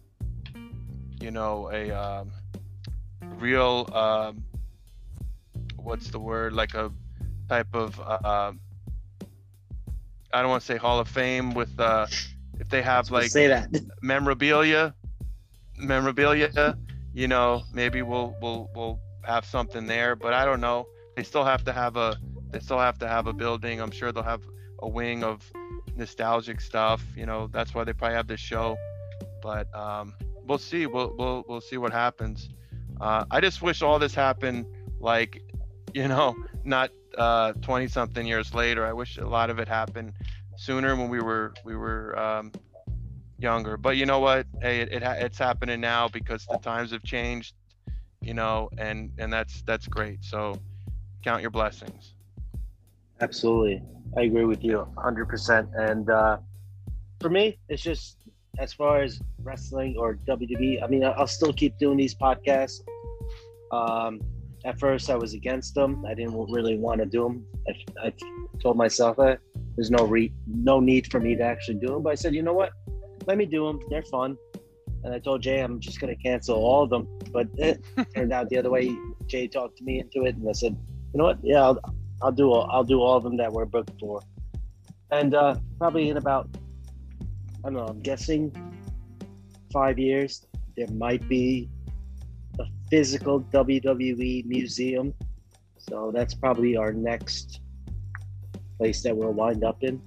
you know, a um, real um, what's the word like a type of uh, I don't want to say Hall of Fame with uh, if they have like say that. memorabilia, memorabilia. You know, maybe we'll we'll we'll have something there, but I don't know. They still have to have a they still have to have a building. I'm sure they'll have a wing of nostalgic stuff. You know, that's why they probably have this show. But um, we'll see. We'll we'll we'll see what happens. Uh, I just wish all this happened like, you know, not 20 uh, something years later. I wish a lot of it happened sooner when we were we were um, younger. But you know what? Hey, it, it it's happening now because the times have changed. You know, and and that's that's great. So count your blessings. Absolutely, I agree with you 100. percent And uh, for me, it's just as far as wrestling or WWE. I mean, I'll still keep doing these podcasts. Um, at first, I was against them. I didn't really want to do them. I, I told myself that there's no re- no need for me to actually do them. But I said, you know what? Let me do them. They're fun. And I told Jay I'm just to cancel all of them. But it turned out the other way. Jay talked me into it, and I said, you know what? Yeah, I'll, I'll do all, I'll do all of them that we're booked for. And uh, probably in about I don't know. I'm guessing five years there might be physical WWE museum. So that's probably our next place that we'll wind up in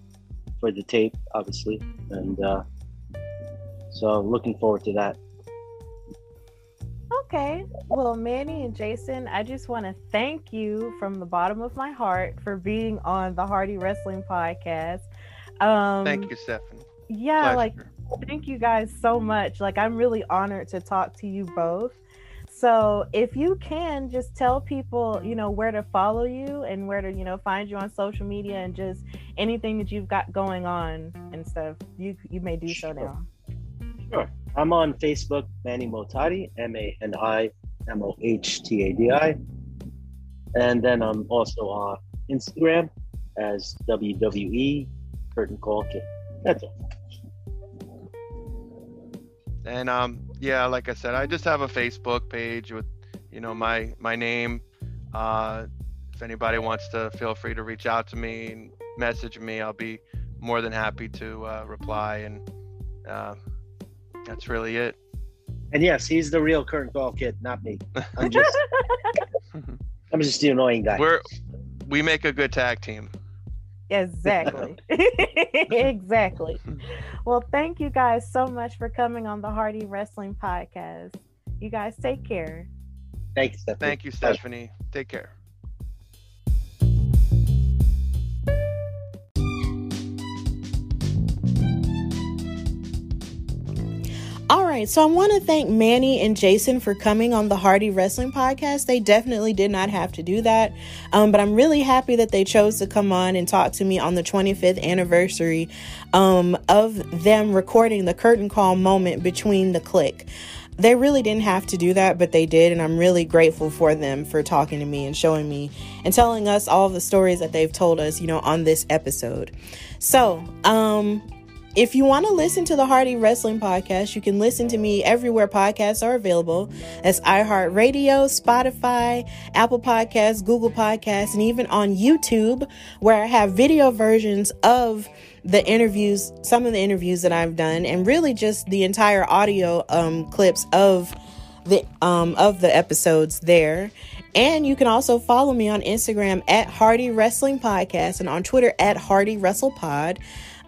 for the tape, obviously. And uh, so looking forward to that. Okay. Well, Mani and Jason, I just want to thank you from the bottom of my heart for being on the Hardy Wrestling Podcast. Um, thank you, Stephanie. Yeah, Pleasure. like thank you guys so much. Like I'm really honored to talk to you both. So if you can just tell people, you know, where to follow you and where to, you know, find you on social media and just anything that you've got going on and stuff, you you may do so now. Sure. I'm on Facebook, Mani Mohtadi, M A N I M O H T A D I. And then I'm also on Instagram as WWE Curtain Call Kid. That's all. And um, yeah, like I said, I just have a Facebook page with, you know, my my name. Uh, if anybody wants to, feel free to reach out to me and message me. I'll be more than happy to uh, reply. And uh, that's really it. And yes, he's the real curtain call kid, not me. I'm just, I'm just the annoying guy. We're we make a good tag team. Exactly. exactly. Well, thank you guys so much for coming on the Hardy Wrestling Podcast. You guys take care. Thank you, Stephanie. Thank you, Stephanie. Take care. All right, so I want to thank Mani and Jason for coming on the Hardy Wrestling Podcast. They definitely did not have to do that, um, but I'm really happy that they chose to come on and talk to me on the 25th anniversary um, of them recording the curtain call moment between the Kliq. They really didn't have to do that, but they did, and I'm really grateful for them for talking to me and showing me and telling us all the stories that they've told us, you know, on this episode. So, um, if you want to listen to the Hardy Wrestling Podcast, you can listen to me everywhere podcasts are available. That's iHeartRadio, Spotify, Apple Podcasts, Google Podcasts, and even on YouTube, where I have video versions of the interviews, some of the interviews that I've done, and really just the entire audio um, clips of the um, of the episodes there. And you can also follow me on Instagram at Hardy Wrestling Podcast and on Twitter at Hardy Wrestle Pod.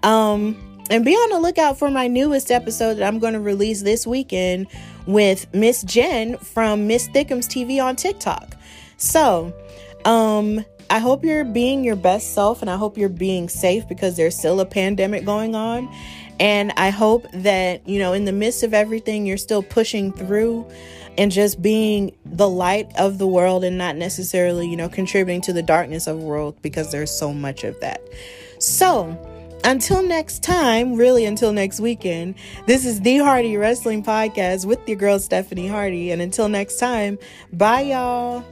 Um, and be on the lookout for my newest episode that I'm going to release this weekend with Miss Jen from Miss Thickums TV on TikTok. So, um, I hope you're being your best self and I hope you're being safe because there's still a pandemic going on. And I hope that, you know, in the midst of everything, you're still pushing through and just being the light of the world and not necessarily, you know, contributing to the darkness of the world because there's so much of that. So, until next time, really until next weekend, this is the Hardy Wrestling Podcast with your girl Stephanie Hardy. And until next time, bye y'all.